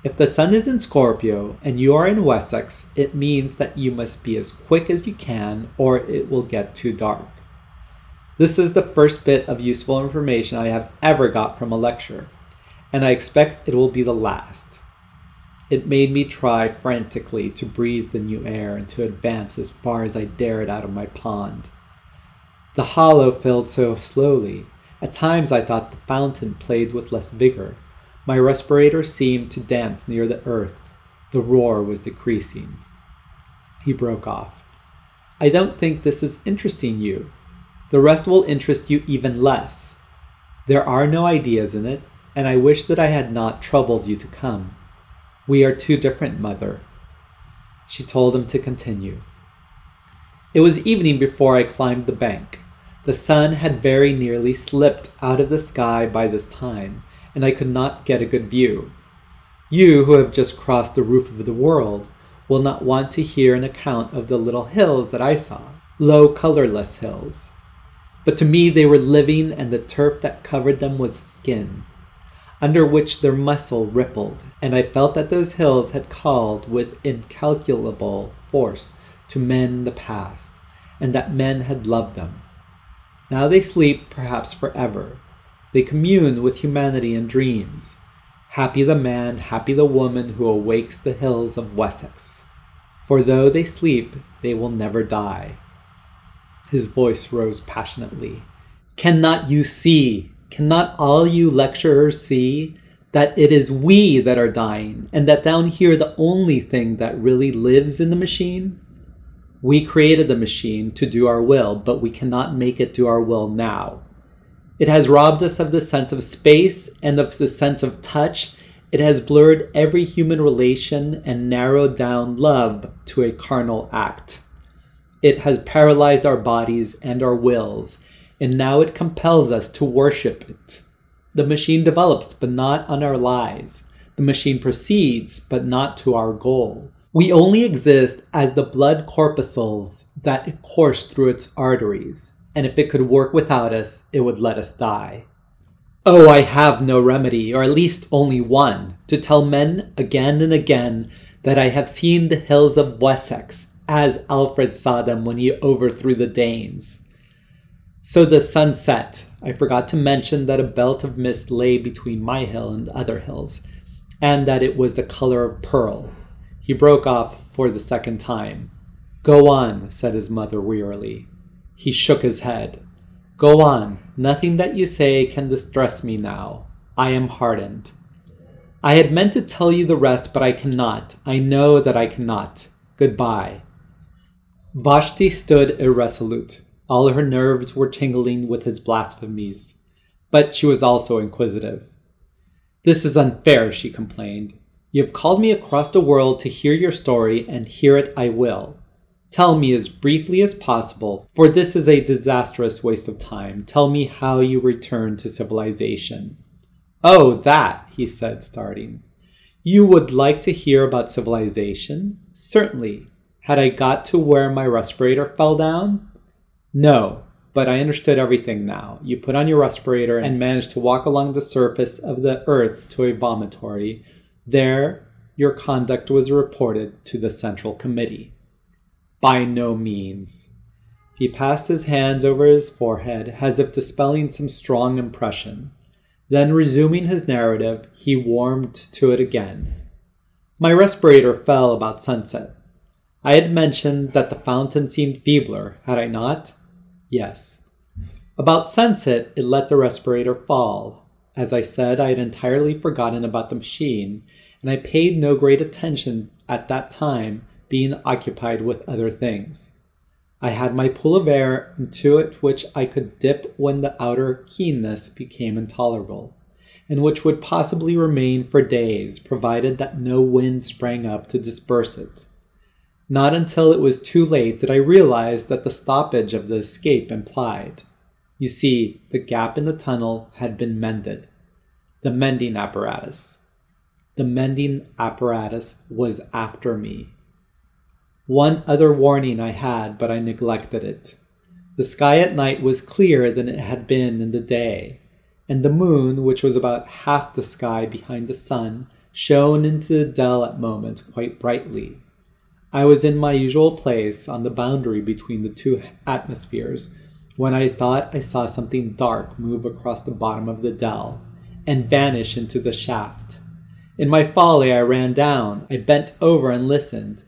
Speaker 1: If the sun is in Scorpio and you are in Wessex, it means that you must be as quick as you can or it will get too dark. This is the first bit of useful information I have ever got from a lecture, and I expect it will be the last. It made me try frantically to breathe the new air and to advance as far as I dared out of my pond. The hollow filled so slowly. At times I thought the fountain played with less vigor. My respirator seemed to dance near the earth. The roar was decreasing. He broke off. I don't think this is interesting you. The rest will interest you even less. There are no ideas in it, and I wish that I had not troubled you to come. We are too different, mother. She told him to continue. It was evening before I climbed the bank. The sun had very nearly slipped out of the sky by this time, and I could not get a good view. You, who have just crossed the roof of the world, will not want to hear an account of the little hills that I saw, low, colorless hills. But to me they were living, and the turf that covered them was skin under which their muscle rippled, and I felt that those hills had called with incalculable force to men the past, and that men had loved them. Now they sleep perhaps forever. They commune with humanity in dreams. Happy the man, happy the woman who awakes the hills of Wessex. For though they sleep, they will never die. His voice rose passionately. Cannot you see? Cannot all you lecturers see that it is we that are dying, and that down here the only thing that really lives in the machine? We created the machine to do our will, but we cannot make it do our will now. It has robbed us of the sense of space and of the sense of touch. It has blurred every human relation and narrowed down love to a carnal act. It has paralyzed our bodies and our wills and now it compels us to worship it. The machine develops, but not on our lives. The machine proceeds, but not to our goal. We only exist as the blood corpuscles that course through its arteries, and if it could work without us, it would let us die. Oh, I have no remedy, or at least only one, to tell men again and again that I have seen the hills of Wessex as Alfred saw them when he overthrew the Danes. So the sun set. I forgot to mention that a belt of mist lay between my hill and other hills, and that it was the color of pearl. He broke off for the second time. Go on, said his mother wearily. He shook his head. Go on. Nothing that you say can distress me now. I am hardened. I had meant to tell you the rest, but I cannot. I know that I cannot. Goodbye. Vashti stood irresolute. All her nerves were tingling with his blasphemies, but she was also inquisitive. This is unfair, she complained. You have called me across the world to hear your story, and hear it I will. Tell me as briefly as possible, for this is a disastrous waste of time. Tell me how you returned to civilization. Oh, that, he said, starting. You would like to hear about civilization? Certainly. Had I got to where my respirator fell down? No, but I understood everything now. You put on your respirator and managed to walk along the surface of the earth to a vomitory. There, your conduct was reported to the Central Committee. By no means. He passed his hands over his forehead as if dispelling some strong impression. Then, resuming his narrative, he warmed to it again. My respirator fell about sunset. I had mentioned that the fountain seemed feebler, had I not? Yes. About sunset, it let the respirator fall. As I said, I had entirely forgotten about the machine, and I paid no great attention at that time, being occupied with other things. I had my pool of air into it which I could dip when the outer keenness became intolerable, and which would possibly remain for days, provided that no wind sprang up to disperse it. Not until it was too late did I realize that the stoppage of the escape implied. You see, the gap in the tunnel had been mended. The mending apparatus. The mending apparatus was after me. One other warning I had, but I neglected it. The sky at night was clearer than it had been in the day, and the moon, which was about half the sky behind the sun, shone into the dell at moments quite brightly. I was in my usual place on the boundary between the two atmospheres, when I thought I saw something dark move across the bottom of the dell and vanish into the shaft. In my folly, I ran down. I bent over and listened,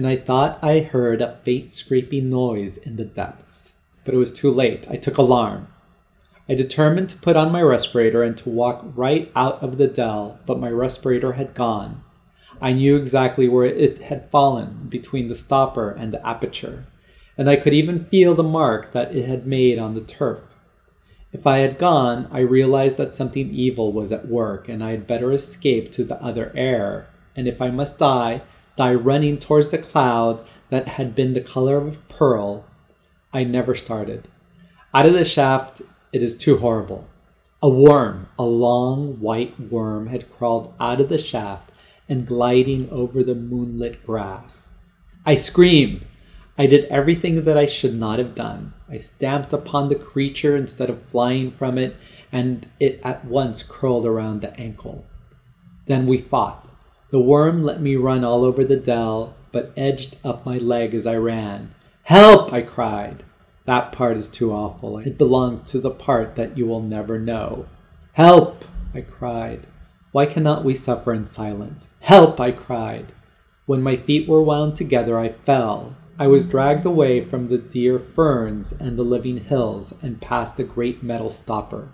Speaker 1: and I thought I heard a faint scraping noise in the depths. But it was too late. I took alarm. I determined to put on my respirator and to walk right out of the dell, but my respirator had gone. I knew exactly where it had fallen between the stopper and the aperture and I could even feel the mark that it had made on the turf. If I had gone, I realized that something evil was at work, and I had better escape to the other air, and if I must die, die running towards the cloud that had been the color of pearl. I never started. Out of the shaft, it is too horrible. A worm, a long white worm, had crawled out of the shaft and gliding over the moonlit grass. I screamed. I did everything that I should not have done. I stamped upon the creature instead of flying from it, and it at once curled around the ankle. Then we fought. The worm let me run all over the dell, but edged up my leg as I ran. Help! I cried. That part is too awful. It belongs to the part that you will never know. Help! I cried. Why cannot we suffer in silence? Help! I cried. When my feet were wound together, I fell. I was dragged away from the dear ferns and the living hills and past the great metal stopper.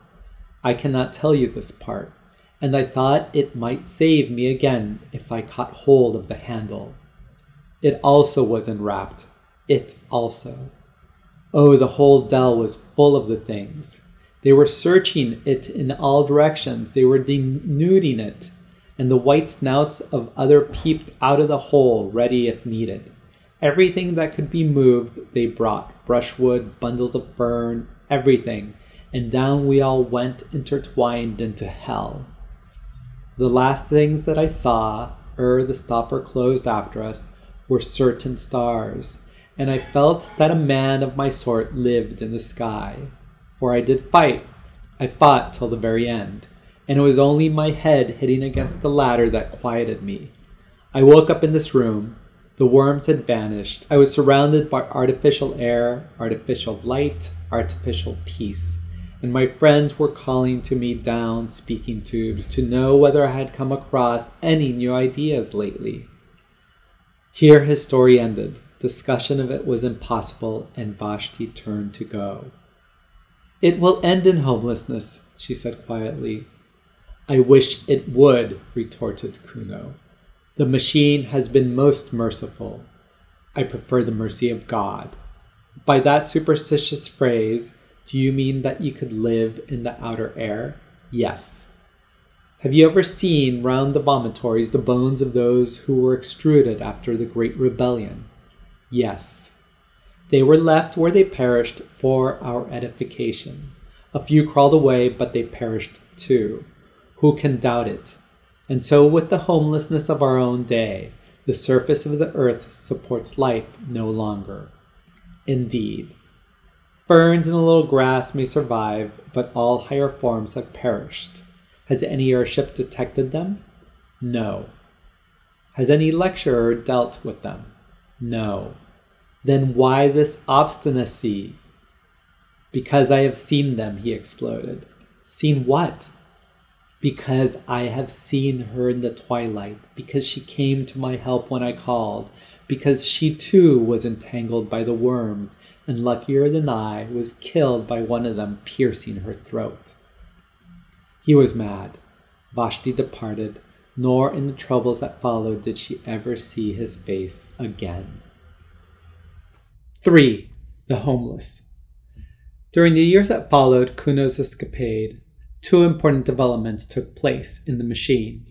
Speaker 1: I cannot tell you this part, and I thought it might save me again if I caught hold of the handle. It also was enwrapped. It also. Oh, the whole dell was full of the things. They were searching it in all directions. They were denuding it, and the white snouts of other peeped out of the hole, ready if needed. Everything that could be moved they brought brushwood, bundles of fern, everything, and down we all went intertwined into hell. The last things that I saw, ere the stopper closed after us, were certain stars, and I felt that a man of my sort lived in the sky. For I did fight. I fought till the very end, and it was only my head hitting against the ladder that quieted me. I woke up in this room, the worms had vanished. I was surrounded by artificial air, artificial light, artificial peace. And my friends were calling to me down speaking tubes to know whether I had come across any new ideas lately. Here his story ended. Discussion of it was impossible, and Vashti turned to go. It will end in homelessness, she said quietly. I wish it would, retorted Kuno. The machine has been most merciful. I prefer the mercy of God. By that superstitious phrase, do you mean that you could live in the outer air? Yes. Have you ever seen round the vomitories the bones of those who were extruded after the Great Rebellion? Yes. They were left where they perished for our edification. A few crawled away, but they perished too. Who can doubt it? And so, with the homelessness of our own day, the surface of the earth supports life no longer. Indeed, ferns and a little grass may survive, but all higher forms have perished. Has any airship detected them? No. Has any lecturer dealt with them? No. Then why this obstinacy? Because I have seen them, he exploded. Seen what? because I have seen her in the twilight, because she came to my help when I called, because she too was entangled by the worms, and luckier than I, was killed by one of them piercing her throat. He was mad. Vashti departed, nor in the troubles that followed did she ever see his face again. 3. The Homeless. During the years that followed Kuno's escapade, two important developments took place in the machine.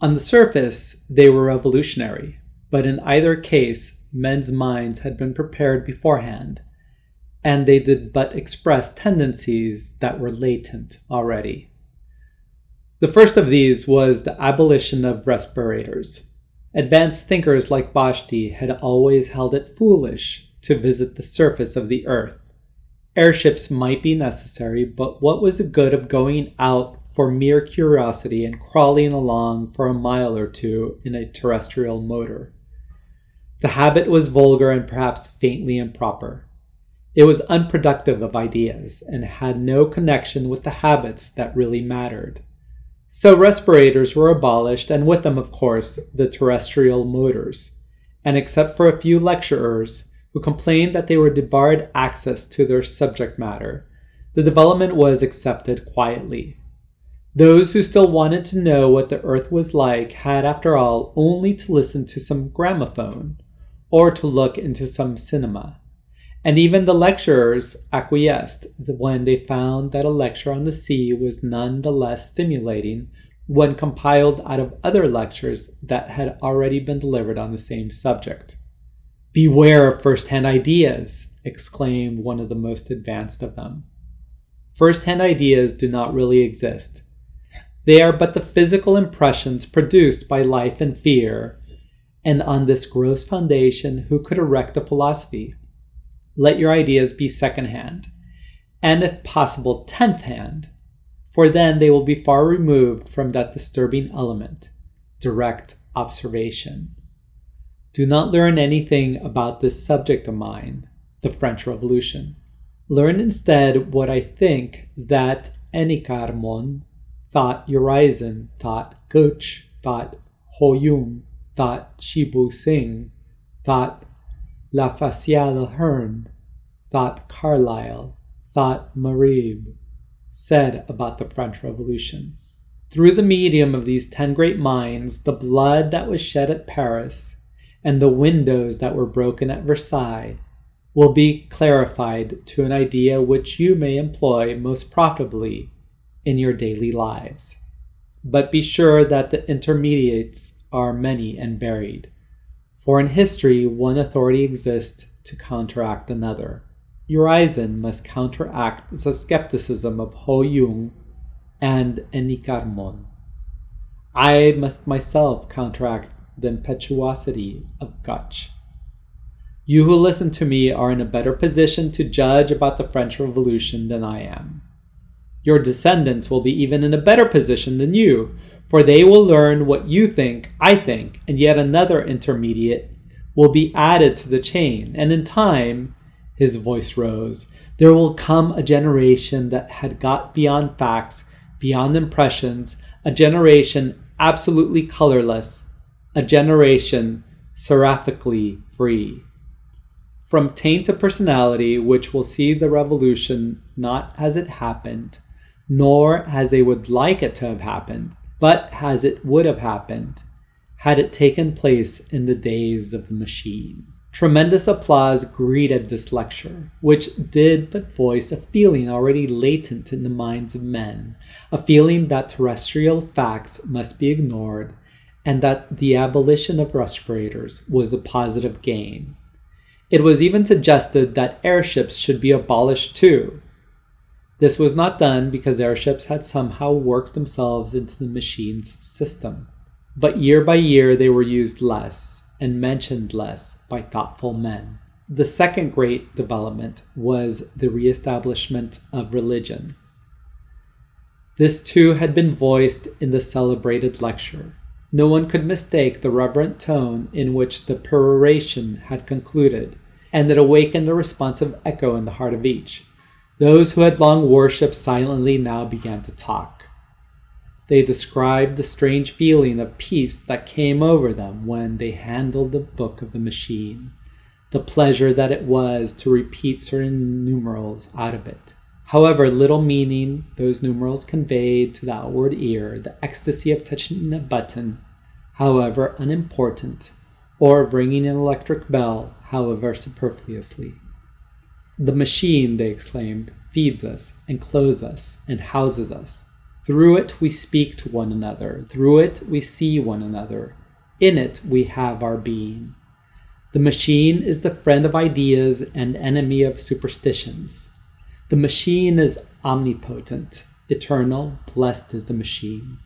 Speaker 1: On the surface, they were revolutionary, but in either case, men's minds had been prepared beforehand, and they did but express tendencies that were latent already. The first of these was the abolition of respirators. Advanced thinkers like Vashti had always held it foolish to visit the surface of the earth Airships might be necessary, but what was the good of going out for mere curiosity and crawling along for a mile or two in a terrestrial motor? The habit was vulgar and perhaps faintly improper. It was unproductive of ideas and had no connection with the habits that really mattered. So respirators were abolished, and with them, of course, the terrestrial motors. And except for a few lecturers who complained that they were debarred access to their subject matter, the development was accepted quietly. Those who still wanted to know what the earth was like had, after all, only to listen to some gramophone or to look into some cinema. And even the lecturers acquiesced when they found that a lecture on the sea was none the less stimulating when compiled out of other lectures that had already been delivered on the same subject. Beware of first hand ideas, exclaimed one of the most advanced of them. First hand ideas do not really exist. They are but the physical impressions produced by life and fear, and on this gross foundation, who could erect a philosophy? Let your ideas be second hand, and if possible, tenth hand, for then they will be far removed from that disturbing element, direct observation. Do not learn anything about this subject of mine, the French Revolution. Learn instead what I think that Enicharmon thought Urizen, thought Gooch, thought Ho Yung, thought Chi-Bo-Sing, thought Lafcadio Hearn, thought Carlyle, thought Mirabeau, said about the French Revolution. Through the medium of these ten great minds, the blood that was shed at Paris and the windows that were broken at Versailles will be clarified to an idea which you may employ most profitably in your daily lives. But be sure that the intermediates are many and varied. For in history, one authority exists to counteract another. Urizen must counteract the skepticism of Ho Yung and Enicharmon. I must myself counteract the impetuosity of Gooch. You who listen to me are in a better position to judge about the French Revolution than I am. Your descendants will be even in a better position than you, for they will learn what you think, I think, and yet another intermediate will be added to the chain. And in time, his voice rose, there will come a generation that had got beyond facts, beyond impressions, a generation absolutely colorless, a generation seraphically free. From taint to personality, which will see the revolution not as it happened, nor as they would like it to have happened, but as it would have happened had it taken place in the days of the machine. Tremendous applause greeted this lecture, which did but voice a feeling already latent in the minds of men, a feeling that terrestrial facts must be ignored, and that the abolition of respirators was a positive gain. It was even suggested that airships should be abolished too, this was not done because airships had somehow worked themselves into the machine's system. But year by year they were used less and mentioned less by thoughtful men. The second great development was the reestablishment of religion. This too had been voiced in the celebrated lecture. No one could mistake the reverent tone in which the peroration had concluded, and it awakened a responsive echo in the heart of each. Those who had long worshipped silently now began to talk. They described the strange feeling of peace that came over them when they handled the book of the machine, the pleasure that it was to repeat certain numerals out of it. However little meaning those numerals conveyed to the outward ear, the ecstasy of touching a button, however unimportant, or of ringing an electric bell, however superfluously, the machine, they exclaimed, feeds us and clothes us and houses us. Through it we speak to one another. Through it we see one another. In it we have our being. The machine is the friend of ideas and enemy of superstitions. The machine is omnipotent, eternal, blessed is the machine.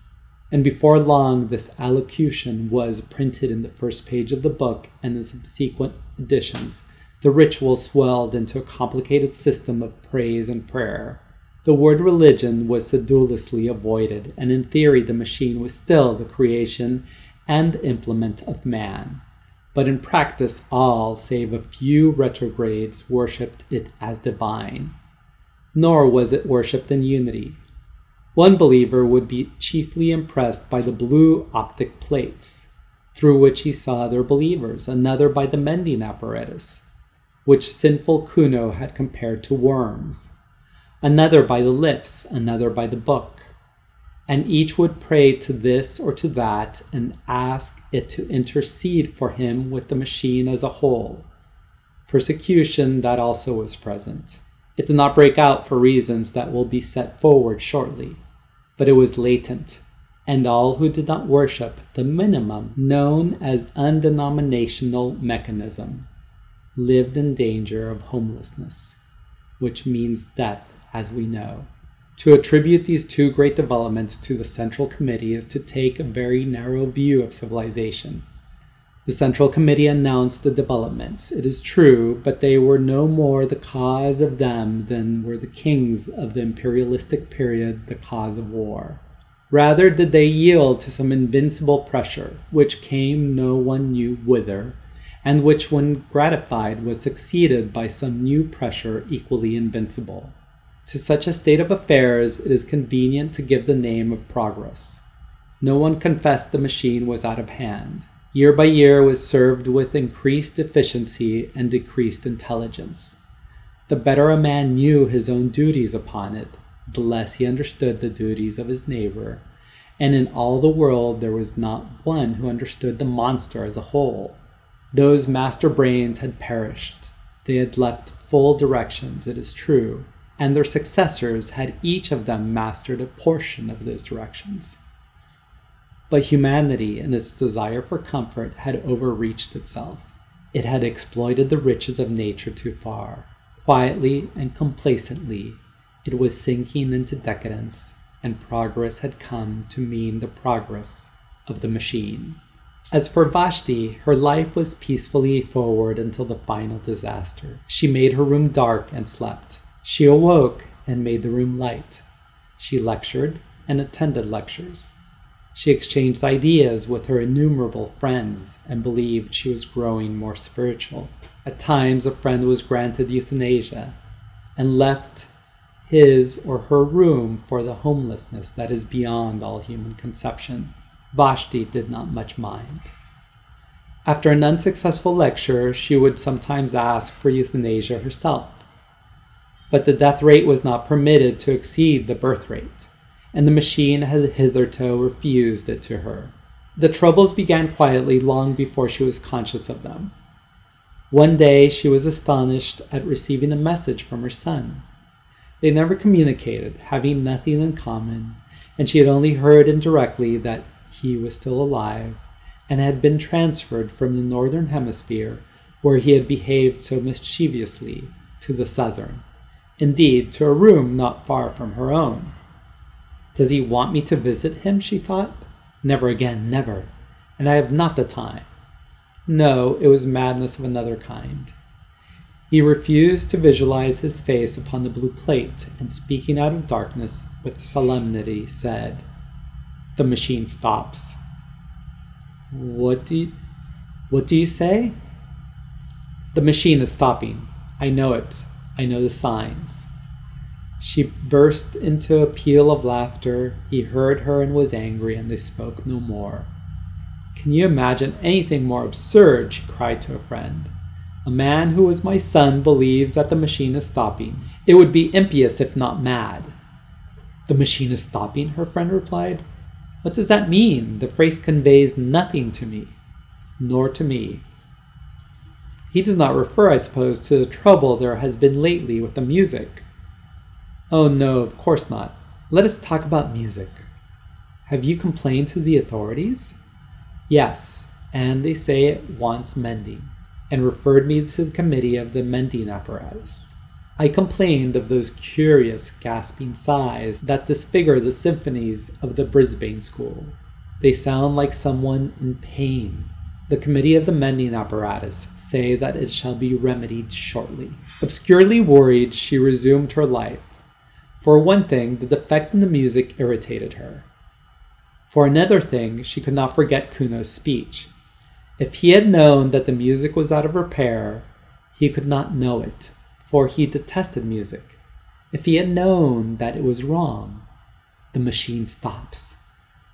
Speaker 1: And before long, this allocution was printed in the first page of the book and in subsequent editions the ritual swelled into a complicated system of praise and prayer. The word religion was sedulously avoided, and in theory, the machine was still the creation and implement of man. but in practice, all, save a few retrogrades, worshipped it as divine. Nor was it worshipped in unity. One believer would be chiefly impressed by the blue optic plates, through which he saw other believers, another by the mending apparatus, which sinful Kuno had compared to worms, another by the lips, another by the book and each would pray to this or to that and ask it to intercede for him with the machine as a whole. Persecution that also was present. It did not break out for reasons that will be set forward shortly, but it was latent, and all who did not worship the minimum known as undenominational mechanism lived in danger of homelessness, which means death, as we know. To attribute these two great developments to the Central Committee is to take a very narrow view of civilization. The Central Committee announced the developments, it is true, but they were no more the cause of them than were the kings of the imperialistic period the cause of war. Rather did they yield to some invincible pressure, which came no one knew whither, and which, when gratified, was succeeded by some new pressure equally invincible. To such a state of affairs, it is convenient to give the name of progress. No one confessed the machine was out of hand. Year by year was served with increased efficiency and decreased intelligence. The better a man knew his own duties upon it, the less he understood the duties of his neighbor, and in all the world there was not one who understood the monster as a whole. Those master brains had perished. They had left full directions, it is true, and their successors had each of them mastered a portion of those directions. But humanity, in its desire for comfort, had overreached itself. It had exploited the riches of nature too far. Quietly and complacently, it was sinking into decadence, and progress had come to mean the progress of the machine. As for Vashti, her life was peacefully forward until the final disaster. She made her room dark and slept. She awoke and made the room light. She lectured and attended lectures. She exchanged ideas with her innumerable friends and believed she was growing more spiritual. At times, a friend was granted euthanasia and left his or her room for the homelessness that is beyond all human conception. Vashti did not much mind. After an unsuccessful lecture, she would sometimes ask for euthanasia herself but the death rate was not permitted to exceed the birth rate, and the machine had hitherto refused it to her. The troubles began quietly long before she was conscious of them. One day she was astonished at receiving a message from her son. They never communicated, having nothing in common, and she had only heard indirectly that he was still alive and had been transferred from the northern hemisphere, where he had behaved so mischievously, to the southern indeed, to a room not far from her own. Does he want me to visit him? she thought. Never again, never. And I have not the time. No, it was madness of another kind. He refused to visualize his face upon the blue plate, and speaking out of darkness with solemnity, said, The machine stops. What do you, what do you say? The machine is stopping. I know it. I know the signs. She burst into a peal of laughter. He heard her and was angry, and they spoke no more. Can you imagine anything more absurd? she cried to a friend. A man who is my son believes that the machine is stopping. It would be impious if not mad. The machine is stopping, her friend replied. What does that mean? The phrase conveys nothing to me, nor to me. He does not refer, I suppose, to the trouble there has been lately with the music. Oh, no, of course not. Let us talk about music. Have you complained to the authorities? Yes, and they say it wants mending, and referred me to the committee of the mending apparatus. I complained of those curious gasping sighs that disfigure the symphonies of the Brisbane school. They sound like someone in pain the committee of the mending apparatus say that it shall be remedied shortly. Obscurely worried, she resumed her life. For one thing, the defect in the music irritated her. For another thing, she could not forget Kuno's speech. If he had known that the music was out of repair, he could not know it, for he detested music. If he had known that it was wrong, the machine stops,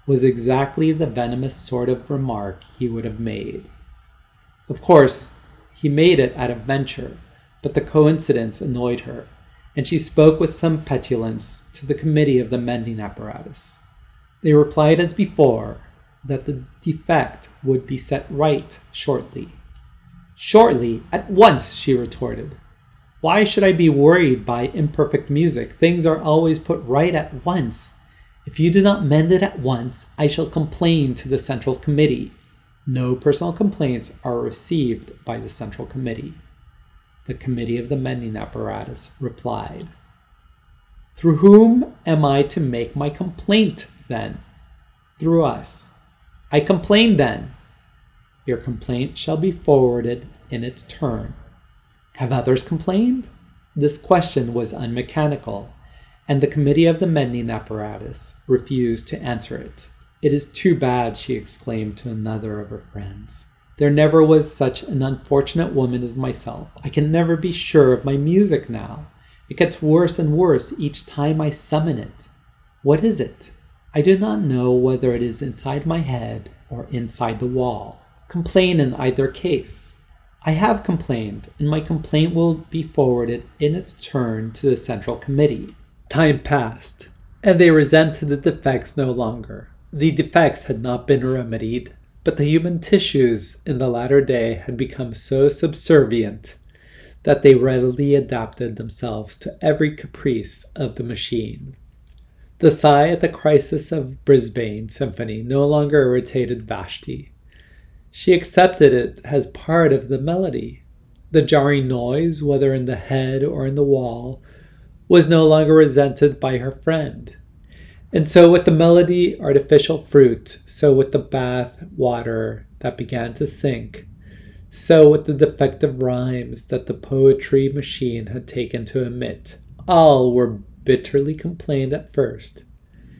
Speaker 1: was exactly the venomous sort of remark he would have made. Of course, he made it at a venture, but the coincidence annoyed her, and she spoke with some petulance to the committee of the mending apparatus. They replied as before that the defect would be set right shortly. Shortly, at once, she retorted. Why should I be worried by imperfect music? Things are always put right at once. If you do not mend it at once, I shall complain to the Central Committee. No personal complaints are received by the Central Committee. The Committee of the Mending Apparatus replied, Through whom am I to make my complaint, then? Through us. I complain, then. Your complaint shall be forwarded in its turn. Have others complained? This question was unmechanical, and the Committee of the Mending Apparatus refused to answer it. It is too bad, she exclaimed to another of her friends. There never was such an unfortunate woman as myself. I can never be sure of my music now. It gets worse and worse each time I summon it. What is it? I do not know whether it is inside my head or inside the wall. Complain in either case. I have complained, and my complaint will be forwarded in its turn to the Central Committee. Time passed, and they resented the defects no longer. The defects had not been remedied, but the human tissues in the latter day had become so subservient that they readily adapted themselves to every caprice of the machine. The sigh at the crisis of Brisbane Symphony no longer irritated Vashti. She accepted it as part of the melody. The jarring noise, whether in the head or in the wall, was no longer resented by her friend. And so, with the melody artificial fruit, so with the bath water that began to sink, so with the defective rhymes that the poetry machine had taken to emit, all were bitterly complained at first,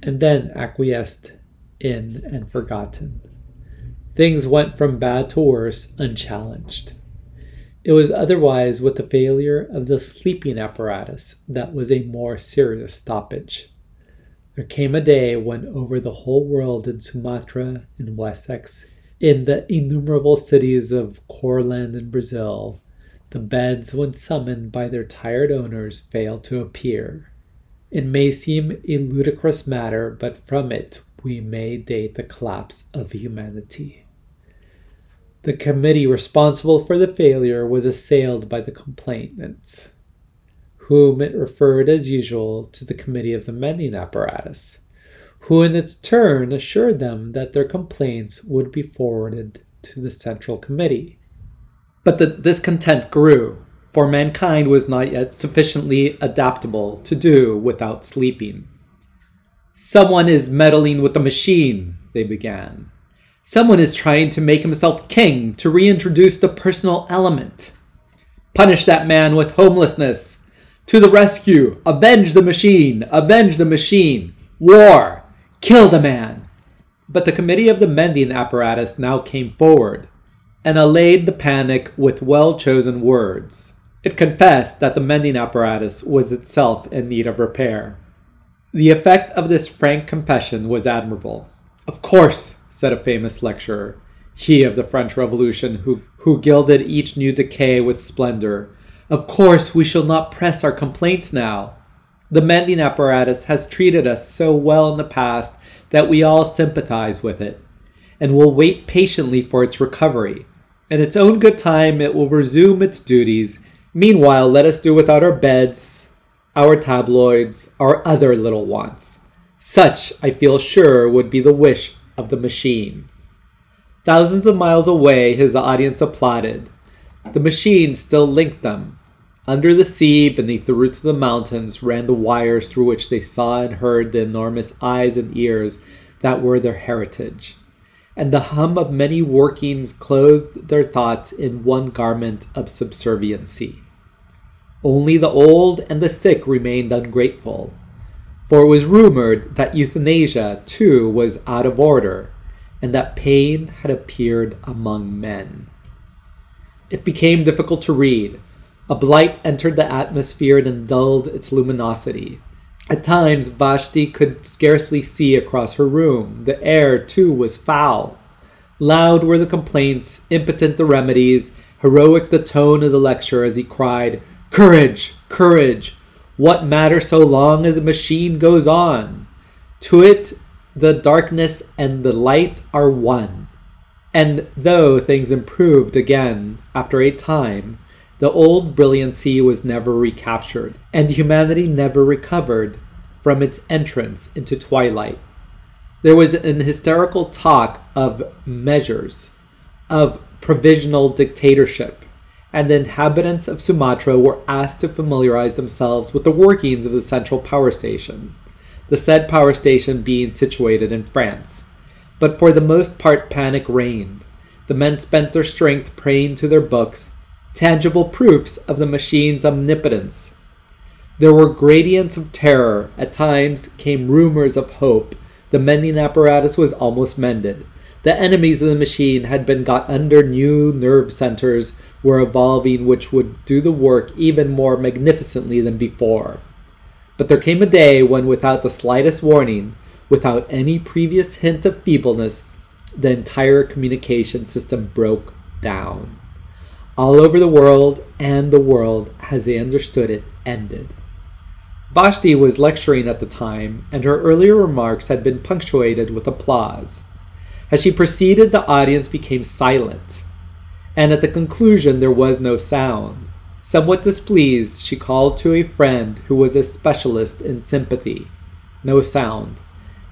Speaker 1: and then acquiesced in and forgotten. Things went from bad to worse unchallenged. It was otherwise with the failure of the sleeping apparatus that was a more serious stoppage. There came a day when over the whole world in Sumatra, in Wessex, in the innumerable cities of Courland and Brazil, the beds, when summoned by their tired owners, failed to appear. It may seem a ludicrous matter, but from it we may date the collapse of humanity. The committee responsible for the failure was assailed by the complainants whom it referred as usual to the committee of the mending apparatus, who in its turn assured them that their complaints would be forwarded to the central committee. But the discontent grew, for mankind was not yet sufficiently adaptable to do without sleeping. Someone is meddling with the machine, they began. Someone is trying to make himself king to reintroduce the personal element. Punish that man with homelessness, to the rescue! Avenge the machine! Avenge the machine! War! Kill the man! But the committee of the mending apparatus now came forward and allayed the panic with well chosen words. It confessed that the mending apparatus was itself in need of repair. The effect of this frank confession was admirable. Of course, said a famous lecturer, he of the French Revolution who, who gilded each new decay with splendor, of course, we shall not press our complaints now. The mending apparatus has treated us so well in the past that we all sympathize with it, and will wait patiently for its recovery. In its own good time, it will resume its duties. Meanwhile, let us do without our beds, our tabloids, our other little wants. Such, I feel sure, would be the wish of the machine. Thousands of miles away, his audience applauded. The machine still linked them. Under the sea, beneath the roots of the mountains, ran the wires through which they saw and heard the enormous eyes and ears that were their heritage. And the hum of many workings clothed their thoughts in one garment of subserviency. Only the old and the sick remained ungrateful, for it was rumored that euthanasia, too, was out of order, and that pain had appeared among men. It became difficult to read. A blight entered the atmosphere and dulled its luminosity. At times, Vashti could scarcely see across her room. The air, too, was foul. Loud were the complaints, impotent the remedies, heroic the tone of the lecture as he cried, Courage! Courage! What matter so long as the machine goes on? To it, the darkness and the light are one. And though things improved again after a time, the old brilliancy was never recaptured, and humanity never recovered from its entrance into twilight. There was an hysterical talk of measures, of provisional dictatorship, and the inhabitants of Sumatra were asked to familiarize themselves with the workings of the central power station, the said power station being situated in France. But for the most part, panic reigned. The men spent their strength praying to their books, tangible proofs of the machine's omnipotence. There were gradients of terror. At times came rumors of hope. The mending apparatus was almost mended. The enemies of the machine had been got under new nerve centers were evolving which would do the work even more magnificently than before. But there came a day when, without the slightest warning, without any previous hint of feebleness, the entire communication system broke down. All over the world, and the world, as they understood it, ended. Vashti was lecturing at the time, and her earlier remarks had been punctuated with applause. As she proceeded, the audience became silent, and at the conclusion there was no sound. Somewhat displeased, she called to a friend who was a specialist in sympathy. No sound.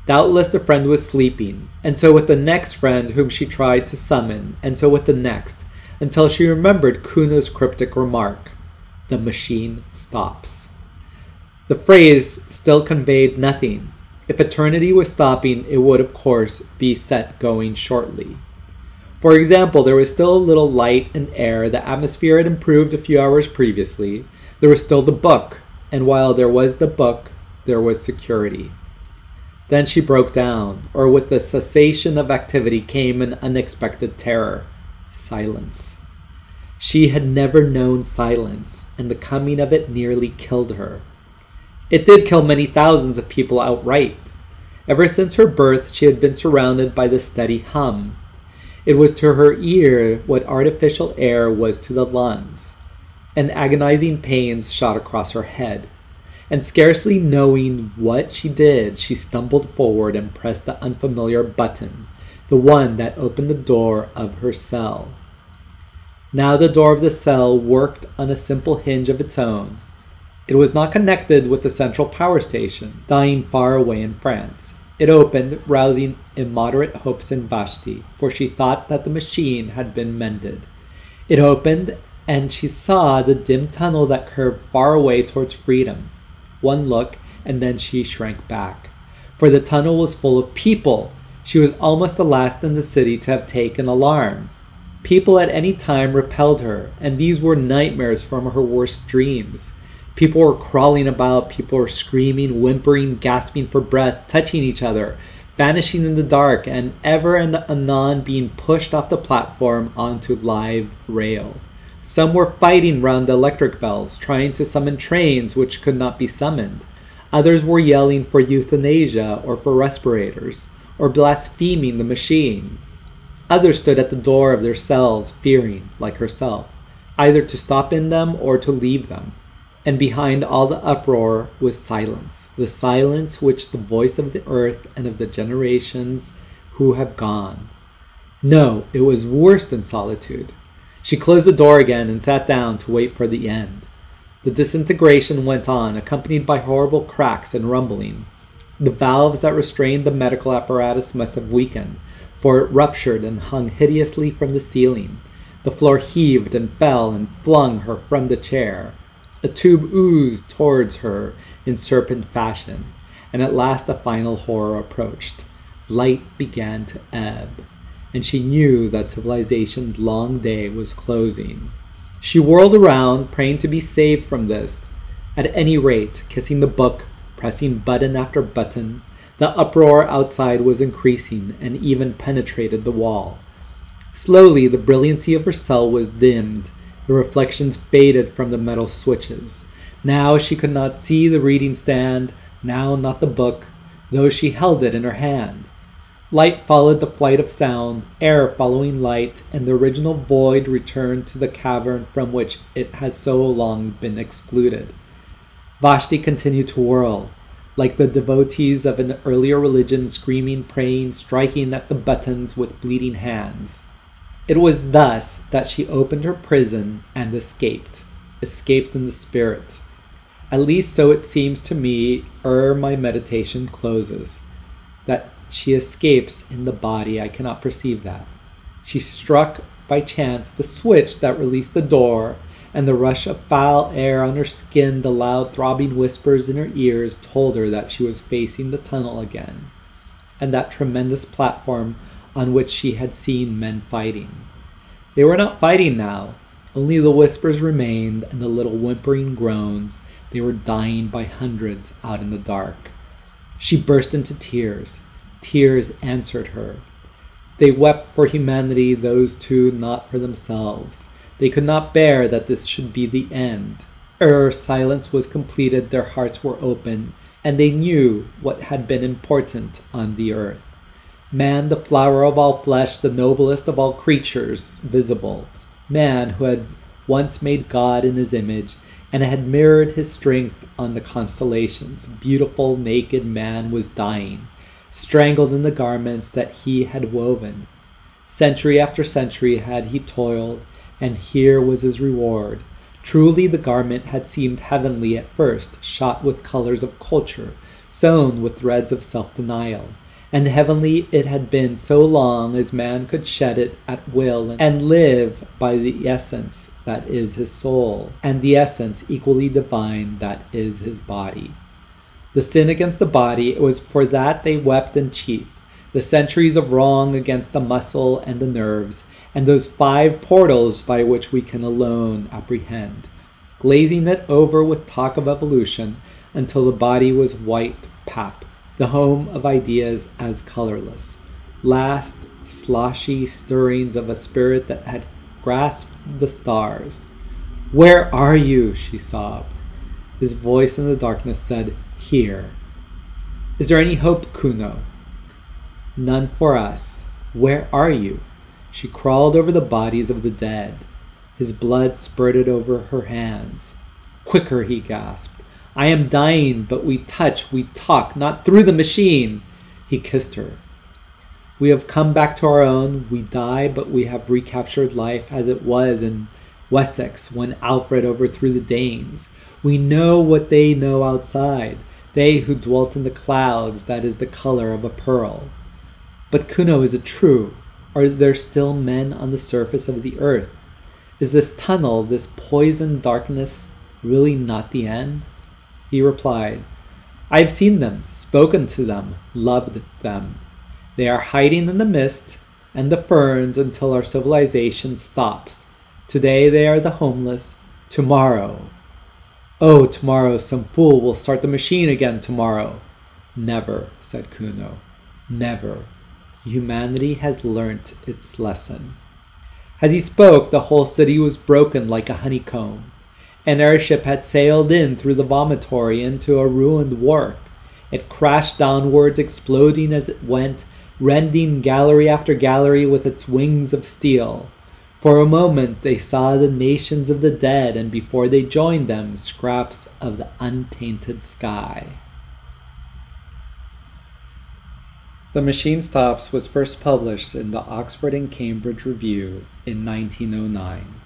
Speaker 1: Doubtless the friend was sleeping, and so with the next friend whom she tried to summon, and so with the next, until she remembered Kuno's cryptic remark The machine stops. The phrase still conveyed nothing, if eternity was stopping, it would, of course, be set going shortly. For example, there was still a little light and air, the atmosphere had improved a few hours previously, there was still the book, and while there was the book, there was security. Then she broke down, or with the cessation of activity came an unexpected terror silence. She had never known silence, and the coming of it nearly killed her. It did kill many thousands of people outright. Ever since her birth, she had been surrounded by the steady hum. It was to her ear what artificial air was to the lungs. And agonizing pains shot across her head. And scarcely knowing what she did, she stumbled forward and pressed the unfamiliar button, the one that opened the door of her cell. Now the door of the cell worked on a simple hinge of its own, it was not connected with the central power station, dying far away in France. It opened, rousing immoderate hopes in Vashti, for she thought that the machine had been mended. It opened, and she saw the dim tunnel that curved far away towards freedom. One look, and then she shrank back. For the tunnel was full of people. She was almost the last in the city to have taken alarm. People at any time repelled her, and these were nightmares from her worst dreams. People were crawling about, people were screaming, whimpering, gasping for breath, touching each other, vanishing in the dark, and ever and anon being pushed off the platform onto live rail. Some were fighting round the electric bells, trying to summon trains which could not be summoned. Others were yelling for euthanasia or for respirators, or blaspheming the machine. Others stood at the door of their cells, fearing, like herself, either to stop in them or to leave them and behind all the uproar was silence, the silence which the voice of the earth and of the generations who have gone. No, it was worse than solitude. She closed the door again and sat down to wait for the end. The disintegration went on, accompanied by horrible cracks and rumbling. The valves that restrained the medical apparatus must have weakened, for it ruptured and hung hideously from the ceiling. The floor heaved and fell and flung her from the chair. A tube oozed towards her in serpent fashion, and at last the final horror approached. Light began to ebb, and she knew that civilization's long day was closing. She whirled around, praying to be saved from this. At any rate, kissing the book, pressing button after button, The uproar outside was increasing and even penetrated the wall. Slowly, the brilliancy of her cell was dimmed. The reflections faded from the metal switches. Now she could not see the reading stand, now not the book, though she held it in her hand. Light followed the flight of sound, air following light, and the original void returned to the cavern from which it has so long been excluded. Vashti continued to whirl, like the devotees of an earlier religion screaming, praying, striking at the buttons with bleeding hands. It was thus that she opened her prison and escaped, escaped in the spirit. At least so it seems to me ere my meditation closes, that she escapes in the body. I cannot perceive that. She struck by chance the switch that released the door, and the rush of foul air on her skin, the loud throbbing whispers in her ears told her that she was facing the tunnel again, and that tremendous platform on which she had seen men fighting. They were not fighting now, only the whispers remained and the little whimpering groans. They were dying by hundreds out in the dark. She burst into tears. Tears answered her. They wept for humanity, those two not for themselves. They could not bear that this should be the end. Ere silence was completed, their hearts were open, and they knew what had been important on the earth. Man, the flower of all flesh, the noblest of all creatures visible. Man, who had once made God in his image and had mirrored his strength on the constellations. Beautiful, naked man was dying, strangled in the garments that he had woven. Century after century had he toiled, and here was his reward. Truly, the garment had seemed heavenly at first, shot with colors of culture, sewn with threads of self denial and heavenly it had been so long as man could shed it at will and live by the essence that is his soul, and the essence equally divine that is his body. The sin against the body, it was for that they wept in chief, the centuries of wrong against the muscle and the nerves, and those five portals by which we can alone apprehend, glazing it over with talk of evolution until the body was white pap the home of ideas as colorless, last sloshy stirrings of a spirit that had grasped the stars. Where are you? she sobbed. His voice in the darkness said, Here. Is there any hope, Kuno? None for us. Where are you? She crawled over the bodies of the dead. His blood spurted over her hands. Quicker, he gasped. I am dying, but we touch, we talk, not through the machine. He kissed her. We have come back to our own. We die, but we have recaptured life as it was in Wessex when Alfred overthrew the Danes. We know what they know outside, they who dwelt in the clouds, that is the color of a pearl. But Kuno, is it true? Are there still men on the surface of the earth? Is this tunnel, this poisoned darkness, really not the end? He replied, I have seen them, spoken to them, loved them. They are hiding in the mist and the ferns until our civilization stops. Today they are the homeless. Tomorrow. Oh, tomorrow some fool will start the machine again tomorrow. Never, said Kuno. Never. Humanity has learnt its lesson. As he spoke, the whole city was broken like a honeycomb. An airship had sailed in through the vomitory into a ruined wharf. It crashed downwards, exploding as it went, rending gallery after gallery with its wings of steel. For a moment they saw the nations of the dead, and before they joined them, scraps of the untainted sky. The Machine Stops was first published in the Oxford and Cambridge Review in 1909.